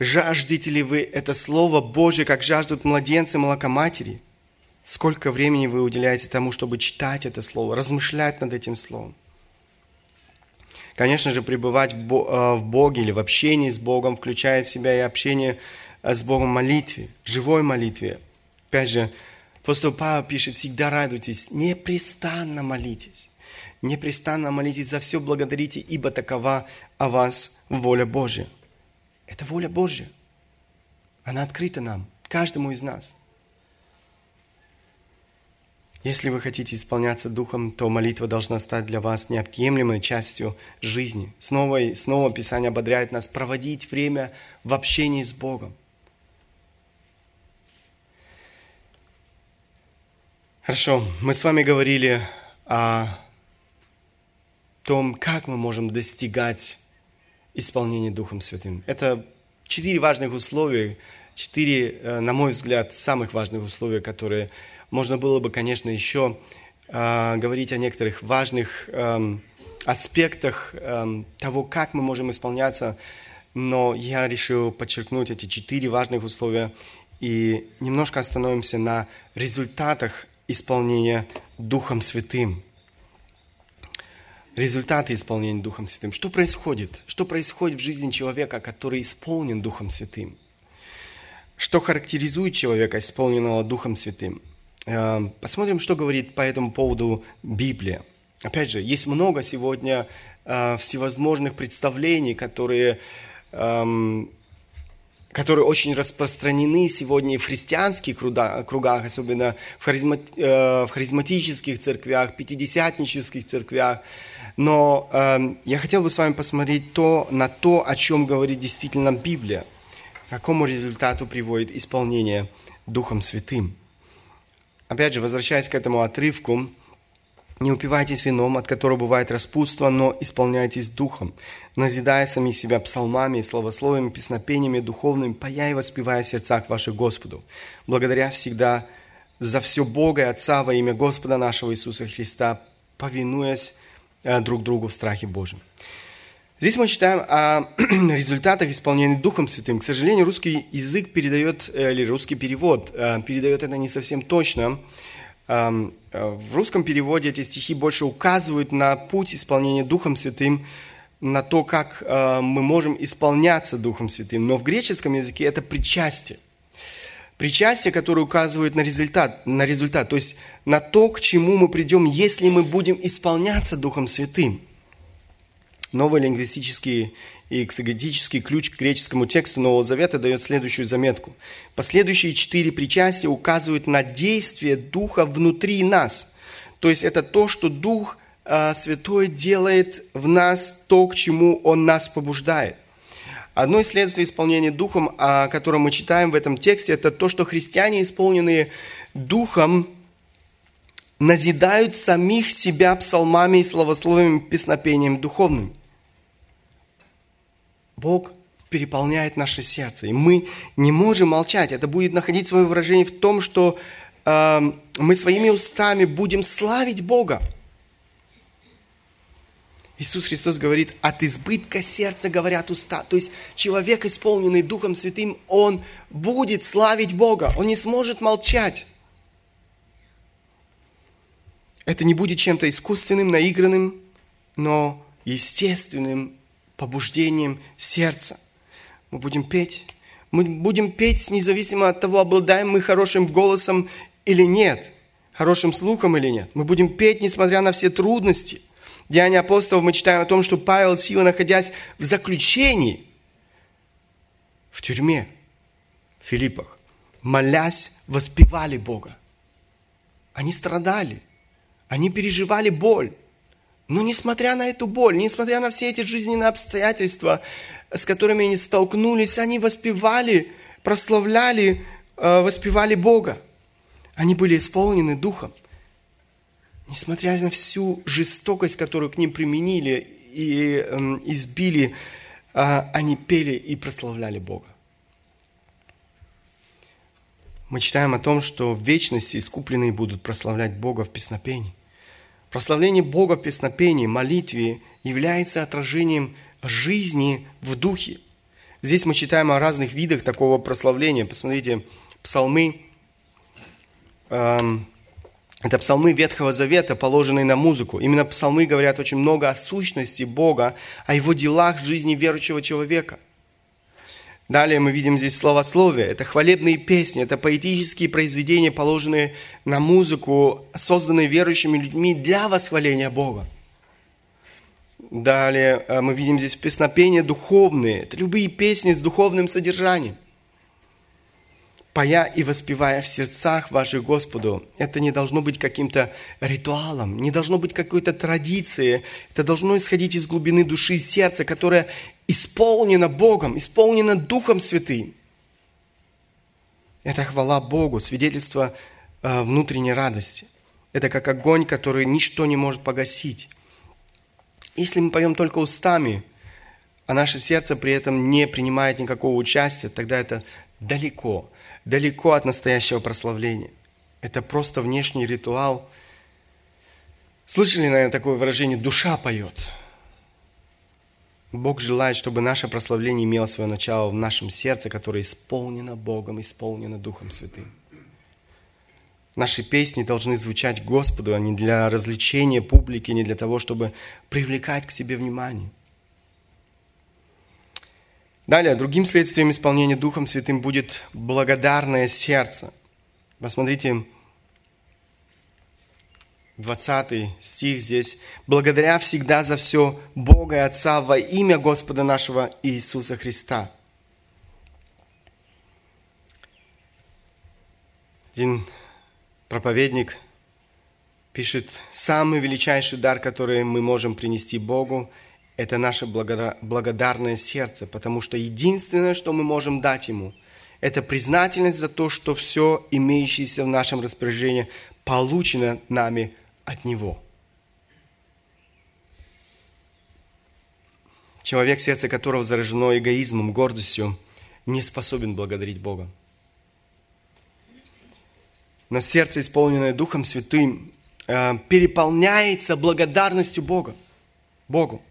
жаждете ли вы это Слово Божье, как жаждут младенцы молока матери? Сколько времени вы уделяете тому, чтобы читать это Слово, размышлять над этим Словом? Конечно же, пребывать в э, Боге или в общении с Богом включает в себя и общение с Богом молитве, живой молитве. Опять же, апостол Павел пишет, всегда радуйтесь, непрестанно молитесь. Непрестанно молитесь за все, благодарите, ибо такова о вас воля Божья. Это воля Божья. Она открыта нам, каждому из нас. Если вы хотите исполняться Духом, то молитва должна стать для вас неотъемлемой частью жизни. Снова и снова Писание ободряет нас проводить время в общении с Богом. Хорошо, мы с вами говорили о том, как мы можем достигать исполнения Духом Святым. Это четыре важных условия, четыре, э, на мой взгляд, самых важных условия, которые можно было бы, конечно, еще э, говорить о некоторых важных эм, аспектах эм, того, как мы можем исполняться, но я решил подчеркнуть эти четыре важных условия и немножко остановимся на результатах исполнения Духом Святым. Результаты исполнения Духом Святым. Что происходит? Что происходит в жизни человека, который исполнен Духом Святым? Что характеризует человека, исполненного Духом Святым? Э, посмотрим, что говорит по этому поводу Библия. Опять же, есть много сегодня э, всевозможных представлений, которые эм, которые очень распространены сегодня в христианских кругах, особенно в, харизма, э, в харизматических церквях, пятидесятнических церквях. Но э, я хотел бы с вами посмотреть то, на то, о чем говорит действительно Библия, к какому результату приводит исполнение Духом Святым. Опять же, возвращаясь к этому отрывку, не упивайтесь вином, от которого бывает распутство, но исполняйтесь духом, назидая сами себя псалмами, словословиями, песнопениями духовными, пая и воспевая в сердцах ваших Господу, благодаря всегда за все Бога и Отца во имя Господа нашего Иисуса Христа, повинуясь э, друг другу в страхе Божьем. Здесь мы читаем о [clears throat] результатах исполнения Духом Святым. К сожалению, русский язык передает, э, или русский перевод э, передает это не совсем точно. Эм, э, в русском переводе эти стихи больше указывают на путь исполнения Духом Святым на то, как э, мы можем исполняться Духом Святым. Но в греческом языке это причастие. Причастие, которое указывает на результат, на результат, то есть на то, к чему мы придем, если мы будем исполняться Духом Святым. Новый лингвистический и эксегетический ключ к греческому тексту Нового Завета дает следующую заметку. Последующие четыре причастия указывают на действие Духа внутри нас. То есть это то, что Дух э, Святой делает в нас, то, к чему Он нас побуждает. Одно из следствий исполнения Духом, о котором мы читаем в этом тексте, это то, что христиане, исполненные Духом, назидают самих себя псалмами и словословием, песнопением духовным. Бог переполняет наше сердце. И мы не можем молчать. Это будет находить свое выражение в том, что э, мы своими устами будем славить Бога. Иисус Христос говорит, от избытка сердца говорят уста. То есть человек, исполненный Духом Святым, он будет славить Бога. Он не сможет молчать. Это не будет чем-то искусственным, наигранным, но естественным побуждением сердца. Мы будем петь. Мы будем петь независимо от того, обладаем мы хорошим голосом или нет, хорошим слухом или нет. Мы будем петь, несмотря на все трудности. Деяния апостолов мы читаем о том, что Павел Сила, находясь в заключении, в тюрьме, в Филиппах, молясь, воспевали Бога. Они страдали, они переживали боль. Но несмотря на эту боль, несмотря на все эти жизненные обстоятельства, с которыми они столкнулись, они воспевали, прославляли, э, воспевали Бога. Они были исполнены Духом. Несмотря на всю жестокость, которую к ним применили и эм, избили, э, они пели и прославляли Бога. Мы читаем о том, что в вечности искупленные будут прославлять Бога в песнопении. Прославление Бога в песнопении, молитве является отражением жизни в духе. Здесь мы читаем о разных видах такого прославления. Посмотрите, псалмы, эм, это псалмы Ветхого Завета, положенные на музыку. Именно псалмы говорят очень много о сущности Бога, о Его делах в жизни верующего человека – Далее мы видим здесь словословие. Это хвалебные песни, это поэтические произведения, положенные на музыку, созданные верующими людьми для восхваления Бога. Далее э, мы видим здесь песнопения духовные. Это любые песни с духовным содержанием. Поя и воспевая в сердцах ваших Господу, это не должно быть каким-то ритуалом, не должно быть какой-то традицией. Это должно исходить из глубины души и сердца, которое исполнена Богом, исполнена Духом Святым. Это хвала Богу, свидетельство э, внутренней радости. Это как огонь, который ничто не может погасить. Если мы поем только устами, а наше сердце при этом не принимает никакого участия, тогда это далеко, далеко от настоящего прославления. Это просто внешний ритуал. Слышали, наверное, такое выражение «душа поет»? Бог желает, чтобы наше прославление имело свое начало в нашем сердце, которое исполнено Богом, исполнено Духом Святым. Наши песни должны звучать Господу, а не для развлечения публики, не для того, чтобы привлекать к себе внимание. Далее, другим следствием исполнения Духом Святым будет благодарное сердце. Посмотрите, 20 стих здесь. «Благодаря всегда за все Бога и Отца во имя Господа нашего Иисуса Христа». Один проповедник пишет, «Самый величайший дар, который мы можем принести Богу, это наше благодарное сердце, потому что единственное, что мы можем дать Ему, это признательность за то, что все имеющееся в нашем распоряжении получено нами от Него. Человек, сердце которого заражено эгоизмом, гордостью, не способен благодарить Бога. Но сердце, исполненное Духом Святым, э, переполняется благодарностью Бога. Богу.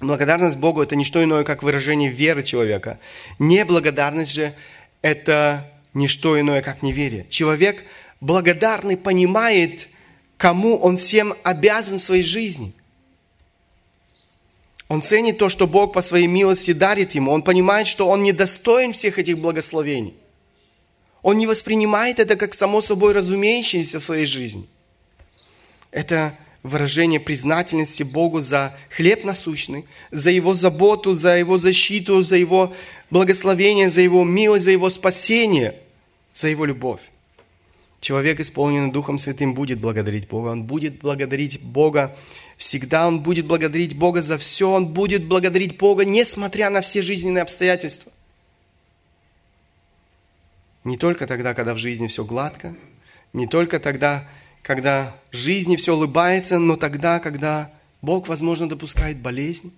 Благодарность Богу – это не что иное, как выражение веры человека. Неблагодарность же – это не что иное, как неверие. Человек благодарный понимает, кому он всем обязан в своей жизни. Он ценит то, что Бог по своей милости дарит ему. Он понимает, что он недостоин всех этих благословений. Он не воспринимает это как само собой разумеющееся в своей жизни. Это выражение признательности Богу за хлеб насущный, за Его заботу, за Его защиту, за Его благословение, за Его милость, за Его спасение, за Его любовь. Человек, исполненный Духом Святым, будет благодарить Бога. Он будет благодарить Бога всегда. Он будет благодарить Бога за все. Он будет благодарить Бога, несмотря на все жизненные обстоятельства. Не только тогда, когда в жизни все гладко, не только тогда, когда жизни все улыбается, но тогда, когда Бог, возможно, допускает болезнь,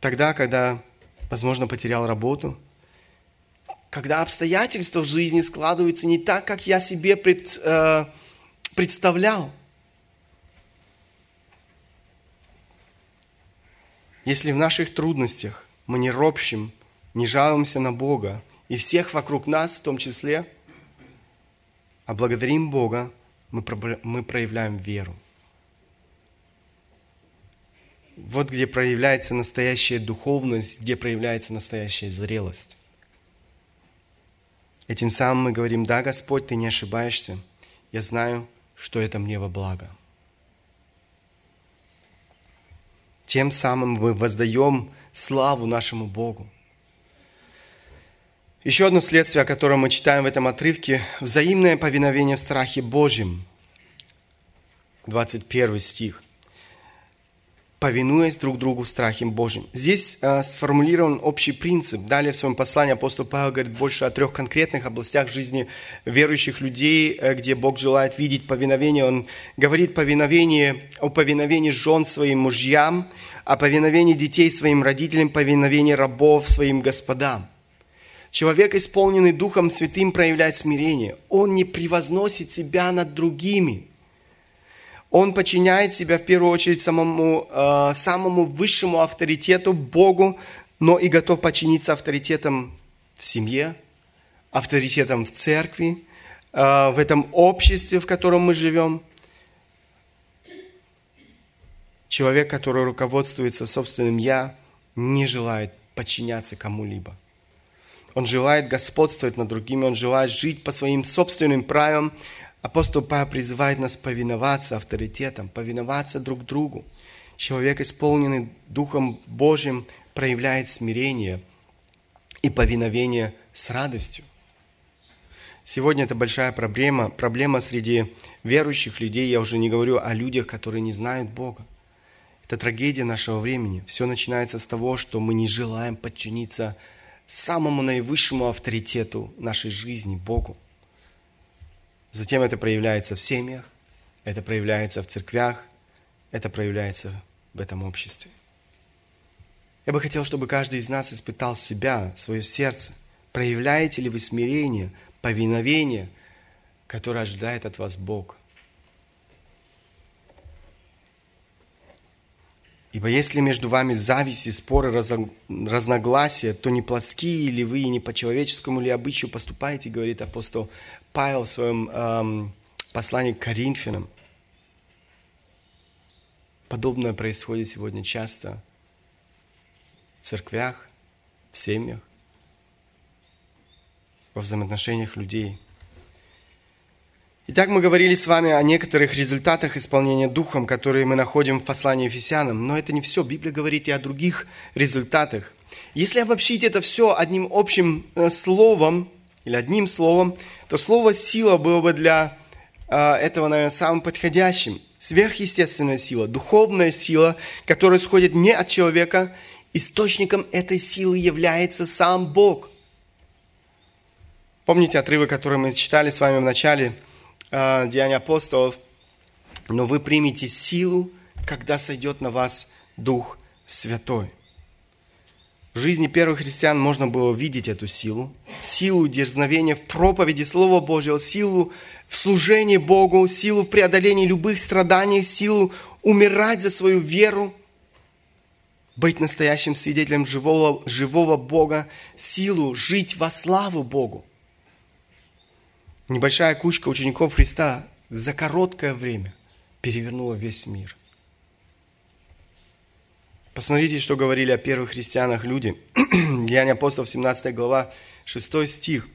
тогда, когда, возможно, потерял работу – когда обстоятельства в жизни складываются не так, как я себе пред, э, представлял. Если в наших трудностях мы не ропщим, не жалуемся на Бога, и всех вокруг нас в том числе, а благодарим Бога, мы, мы проявляем веру. Вот где проявляется настоящая духовность, где проявляется настоящая зрелость. Этим самым мы говорим, да, Господь, Ты не ошибаешься. Я знаю, что это мне во благо. Тем самым мы воздаем славу нашему Богу. Еще одно следствие, о котором мы читаем в этом отрывке – взаимное повиновение в страхе Божьем. 21 стих – повинуясь друг другу в страхе Божьим. Здесь э, сформулирован общий принцип. Далее в своем послании апостол Павел говорит больше о трех конкретных областях жизни верующих людей, э, где Бог желает видеть повиновение. Он говорит повиновение, о повиновении жен своим мужьям, о повиновении детей своим родителям, повиновении рабов своим господам. Человек, исполненный Духом Святым, проявляет смирение. Он не превозносит себя над другими – он подчиняет себя в первую очередь самому, э, самому высшему авторитету Богу, но и готов подчиниться авторитетам в семье, авторитетам в церкви, э, в этом обществе, в котором мы живем. Человек, который руководствуется собственным «я», не желает подчиняться кому-либо. Он желает господствовать над другими, он желает жить по своим собственным правилам, Апостол Павел призывает нас повиноваться авторитетам, повиноваться друг другу. Человек, исполненный Духом Божьим, проявляет смирение и повиновение с радостью. Сегодня это большая проблема, проблема среди верующих людей. Я уже не говорю о людях, которые не знают Бога. Это трагедия нашего времени. Все начинается с того, что мы не желаем подчиниться самому наивысшему авторитету нашей жизни, Богу. Затем это проявляется в семьях, это проявляется в церквях, это проявляется в этом обществе. Я бы хотел, чтобы каждый из нас испытал себя, свое сердце. Проявляете ли вы смирение, повиновение, которое ожидает от вас Бог? Ибо если между вами зависть и споры, разногласия, то не плотские ли вы, и не по человеческому ли обычаю поступаете, говорит апостол Павел в своем эм, послании к Коринфянам. Подобное происходит сегодня часто в церквях, в семьях, во взаимоотношениях людей. Итак, мы говорили с вами о некоторых результатах исполнения Духом, которые мы находим в послании Ефесянам. Но это не все. Библия говорит и о других результатах. Если обобщить это все одним общим э, словом, или одним словом, то слово «сила» было бы для э, этого, наверное, самым подходящим. Сверхъестественная сила, духовная сила, которая исходит не от человека. Источником этой силы является сам Бог. Помните отрывок, который мы читали с вами в начале э, Деяния апостолов? «Но вы примете силу, когда сойдет на вас Дух Святой». В жизни первых христиан можно было видеть эту силу, силу дерзновения в проповеди Слова Божьего, силу в служении Богу, силу в преодолении любых страданий, силу умирать за свою веру, быть настоящим свидетелем живого, живого Бога, силу жить во славу Богу. Небольшая кучка учеников Христа за короткое время перевернула весь мир. Посмотрите, что говорили о первых христианах люди. Деяния апостолов, 17 глава, 6 стих.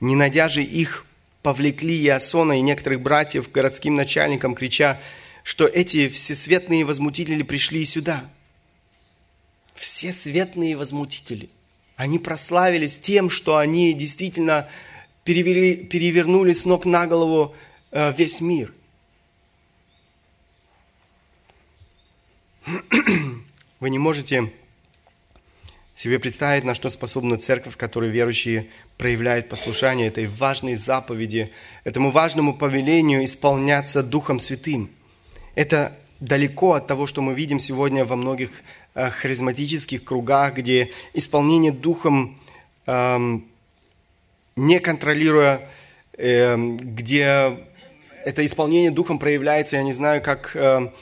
«Не найдя же их, повлекли Иосона и некоторых братьев к городским начальникам, крича, что эти всесветные возмутители пришли сюда». Всесветные возмутители. Они прославились тем, что они действительно перевели, перевернули с ног на голову э, весь мир. [clears throat] Вы не можете себе представить, на что способна церковь, в которой верующие проявляют послушание этой важной заповеди, этому важному повелению исполняться Духом Святым. Это далеко от того, что мы видим сегодня во многих э, харизматических кругах, где исполнение Духом, эм, не контролируя, эм, где это исполнение Духом проявляется, я не знаю, как... Эм,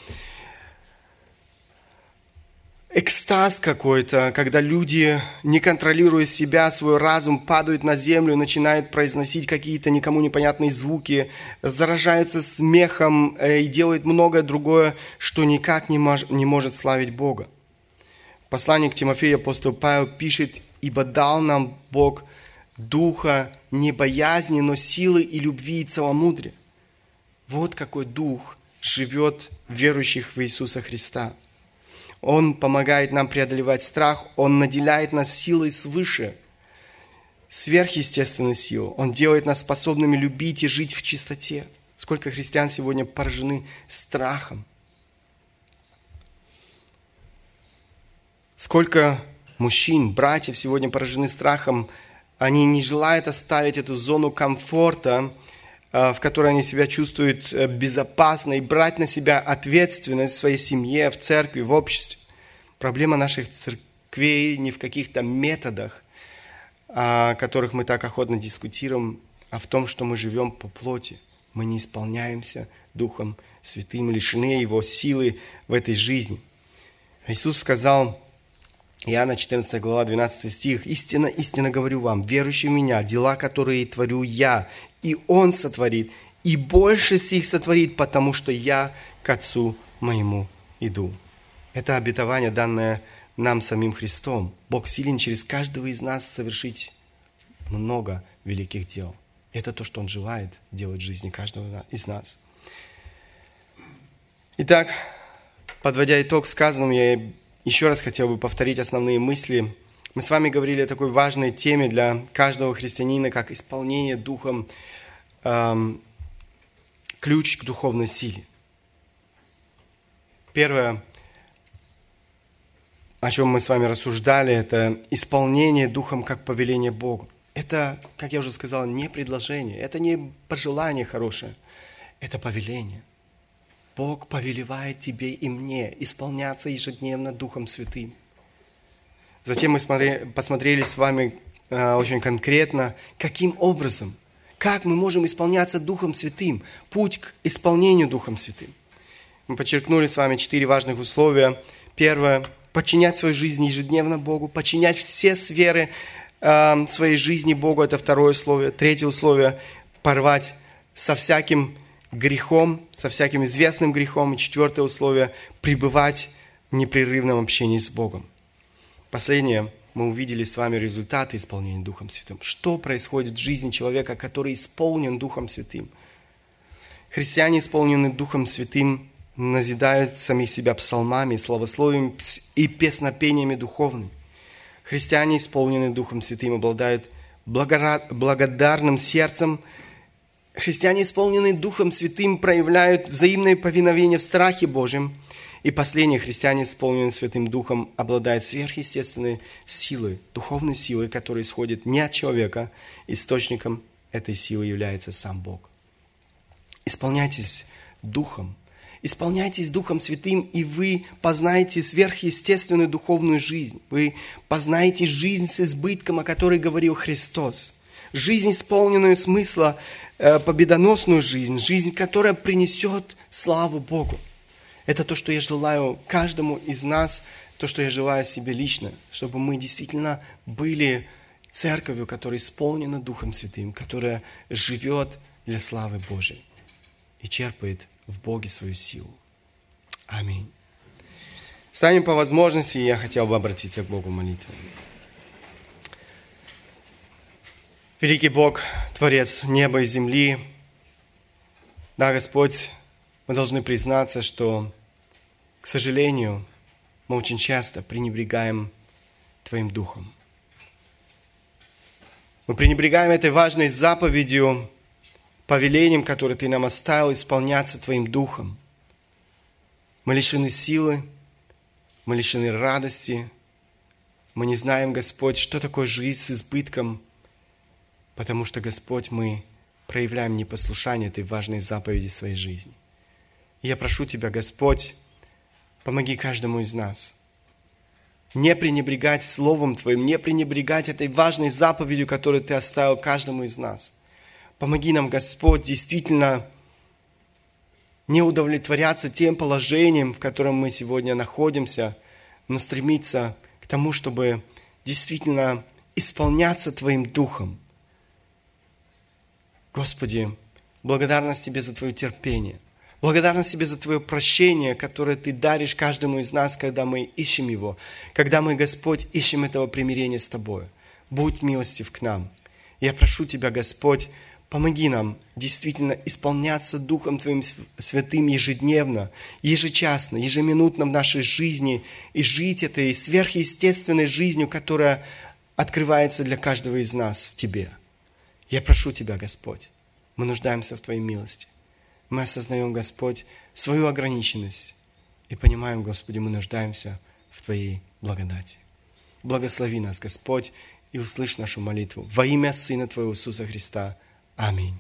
экстаз какой-то, когда люди, не контролируя себя, свой разум, падают на землю, начинают произносить какие-то никому непонятные звуки, заражаются смехом э, и делают многое другое, что никак не, мож, не может славить Бога. Посланник Тимофея апостол Павел пишет, «Ибо дал нам Бог духа не боязни, но силы и любви и целомудрия». Вот какой дух живет верующих в Иисуса Христа – он помогает нам преодолевать страх, Он наделяет нас силой свыше, сверхъестественной силой. Он делает нас способными любить и жить в чистоте. Сколько христиан сегодня поражены страхом. Сколько мужчин, братьев сегодня поражены страхом. Они не желают оставить эту зону комфорта, в которой они себя чувствуют э, безопасно и брать на себя ответственность в своей семье, в церкви, в обществе. Проблема наших церквей не в каких-то методах, о которых мы так охотно дискутируем, а в том, что мы живем по плоти. Мы не исполняемся Духом Святым, лишены Его силы в этой жизни. Иисус сказал, Иоанна 14 глава 12 стих, «Истинно, истинно говорю вам, верующий в Меня, дела, которые творю Я, и Он сотворит, и больше сих сотворит, потому что я к Отцу моему иду. Это обетование, данное нам самим Христом. Бог силен через каждого из нас совершить много великих дел. Это то, что Он желает делать в жизни каждого из нас. Итак, подводя итог сказанному, я еще раз хотел бы повторить основные мысли. Мы с вами говорили о такой важной теме для каждого христианина, как исполнение Духом ключ к духовной силе. Первое, о чем мы с вами рассуждали, это исполнение Духом как повеление Богу. Это, как я уже сказал, не предложение, это не пожелание хорошее, это повеление. Бог повелевает тебе и мне исполняться ежедневно Духом Святым. Затем мы посмотрели с вами э, очень конкретно, каким образом – как мы можем исполняться Духом Святым? Путь к исполнению Духом Святым. Мы подчеркнули с вами четыре важных условия. Первое – подчинять свою жизнь ежедневно Богу, подчинять все сферы э, своей жизни Богу. Это второе условие. Третье условие – порвать со всяким грехом, со всяким известным грехом. И четвертое условие – пребывать в непрерывном общении с Богом. Последнее – мы увидели с вами результаты исполнения Духом Святым. Что происходит в жизни человека, который исполнен Духом Святым? Христиане, исполненные Духом Святым, назидают самих себя псалмами, славословием и песнопениями духовными. Христиане, исполненные Духом Святым, обладают благодарным сердцем. Христиане, исполненные Духом Святым, проявляют взаимное повиновение в страхе Божьем – и последние христиане, исполненные Святым Духом, обладают сверхъестественной силой, духовной силой, которая исходит не от человека. Источником этой силы является сам Бог. Исполняйтесь Духом. Исполняйтесь Духом Святым, и вы познаете сверхъестественную духовную жизнь. Вы познаете жизнь с избытком, о которой говорил Христос. Жизнь, исполненную смысла, э, победоносную жизнь, жизнь, которая принесет славу Богу. Это то, что я желаю каждому из нас, то, что я желаю себе лично, чтобы мы действительно были церковью, которая исполнена Духом Святым, которая живет для славы Божией и черпает в Боге свою силу. Аминь. Станем по возможности, и я хотел бы обратиться к Богу молитвой. Великий Бог, Творец неба и земли, да, Господь, мы должны признаться, что, к сожалению, мы очень часто пренебрегаем Твоим Духом. Мы пренебрегаем этой важной заповедью, повелением, которое Ты нам оставил, исполняться Твоим Духом. Мы лишены силы, мы лишены радости, мы не знаем, Господь, что такое жизнь с избытком, потому что, Господь, мы проявляем непослушание этой важной заповеди своей жизни. Я прошу Тебя, Господь, помоги каждому из нас не пренебрегать Словом Твоим, не пренебрегать этой важной заповедью, которую Ты оставил каждому из нас. Помоги нам, Господь, действительно не удовлетворяться тем положением, в котором мы сегодня находимся, но стремиться к тому, чтобы действительно исполняться Твоим Духом. Господи, благодарность Тебе за Твое терпение. Благодарность Тебе за Твое прощение, которое Ты даришь каждому из нас, когда мы ищем его, когда мы, Господь, ищем этого примирения с Тобой. Будь милостив к нам. Я прошу Тебя, Господь, помоги нам действительно исполняться Духом Твоим Святым ежедневно, ежечасно, ежеминутно в нашей жизни и жить этой сверхъестественной жизнью, которая открывается для каждого из нас в Тебе. Я прошу Тебя, Господь, мы нуждаемся в Твоей милости мы осознаем, Господь, свою ограниченность и понимаем, Господи, мы нуждаемся в Твоей благодати. Благослови нас, Господь, и услышь нашу молитву. Во имя Сына Твоего Иисуса Христа. Аминь.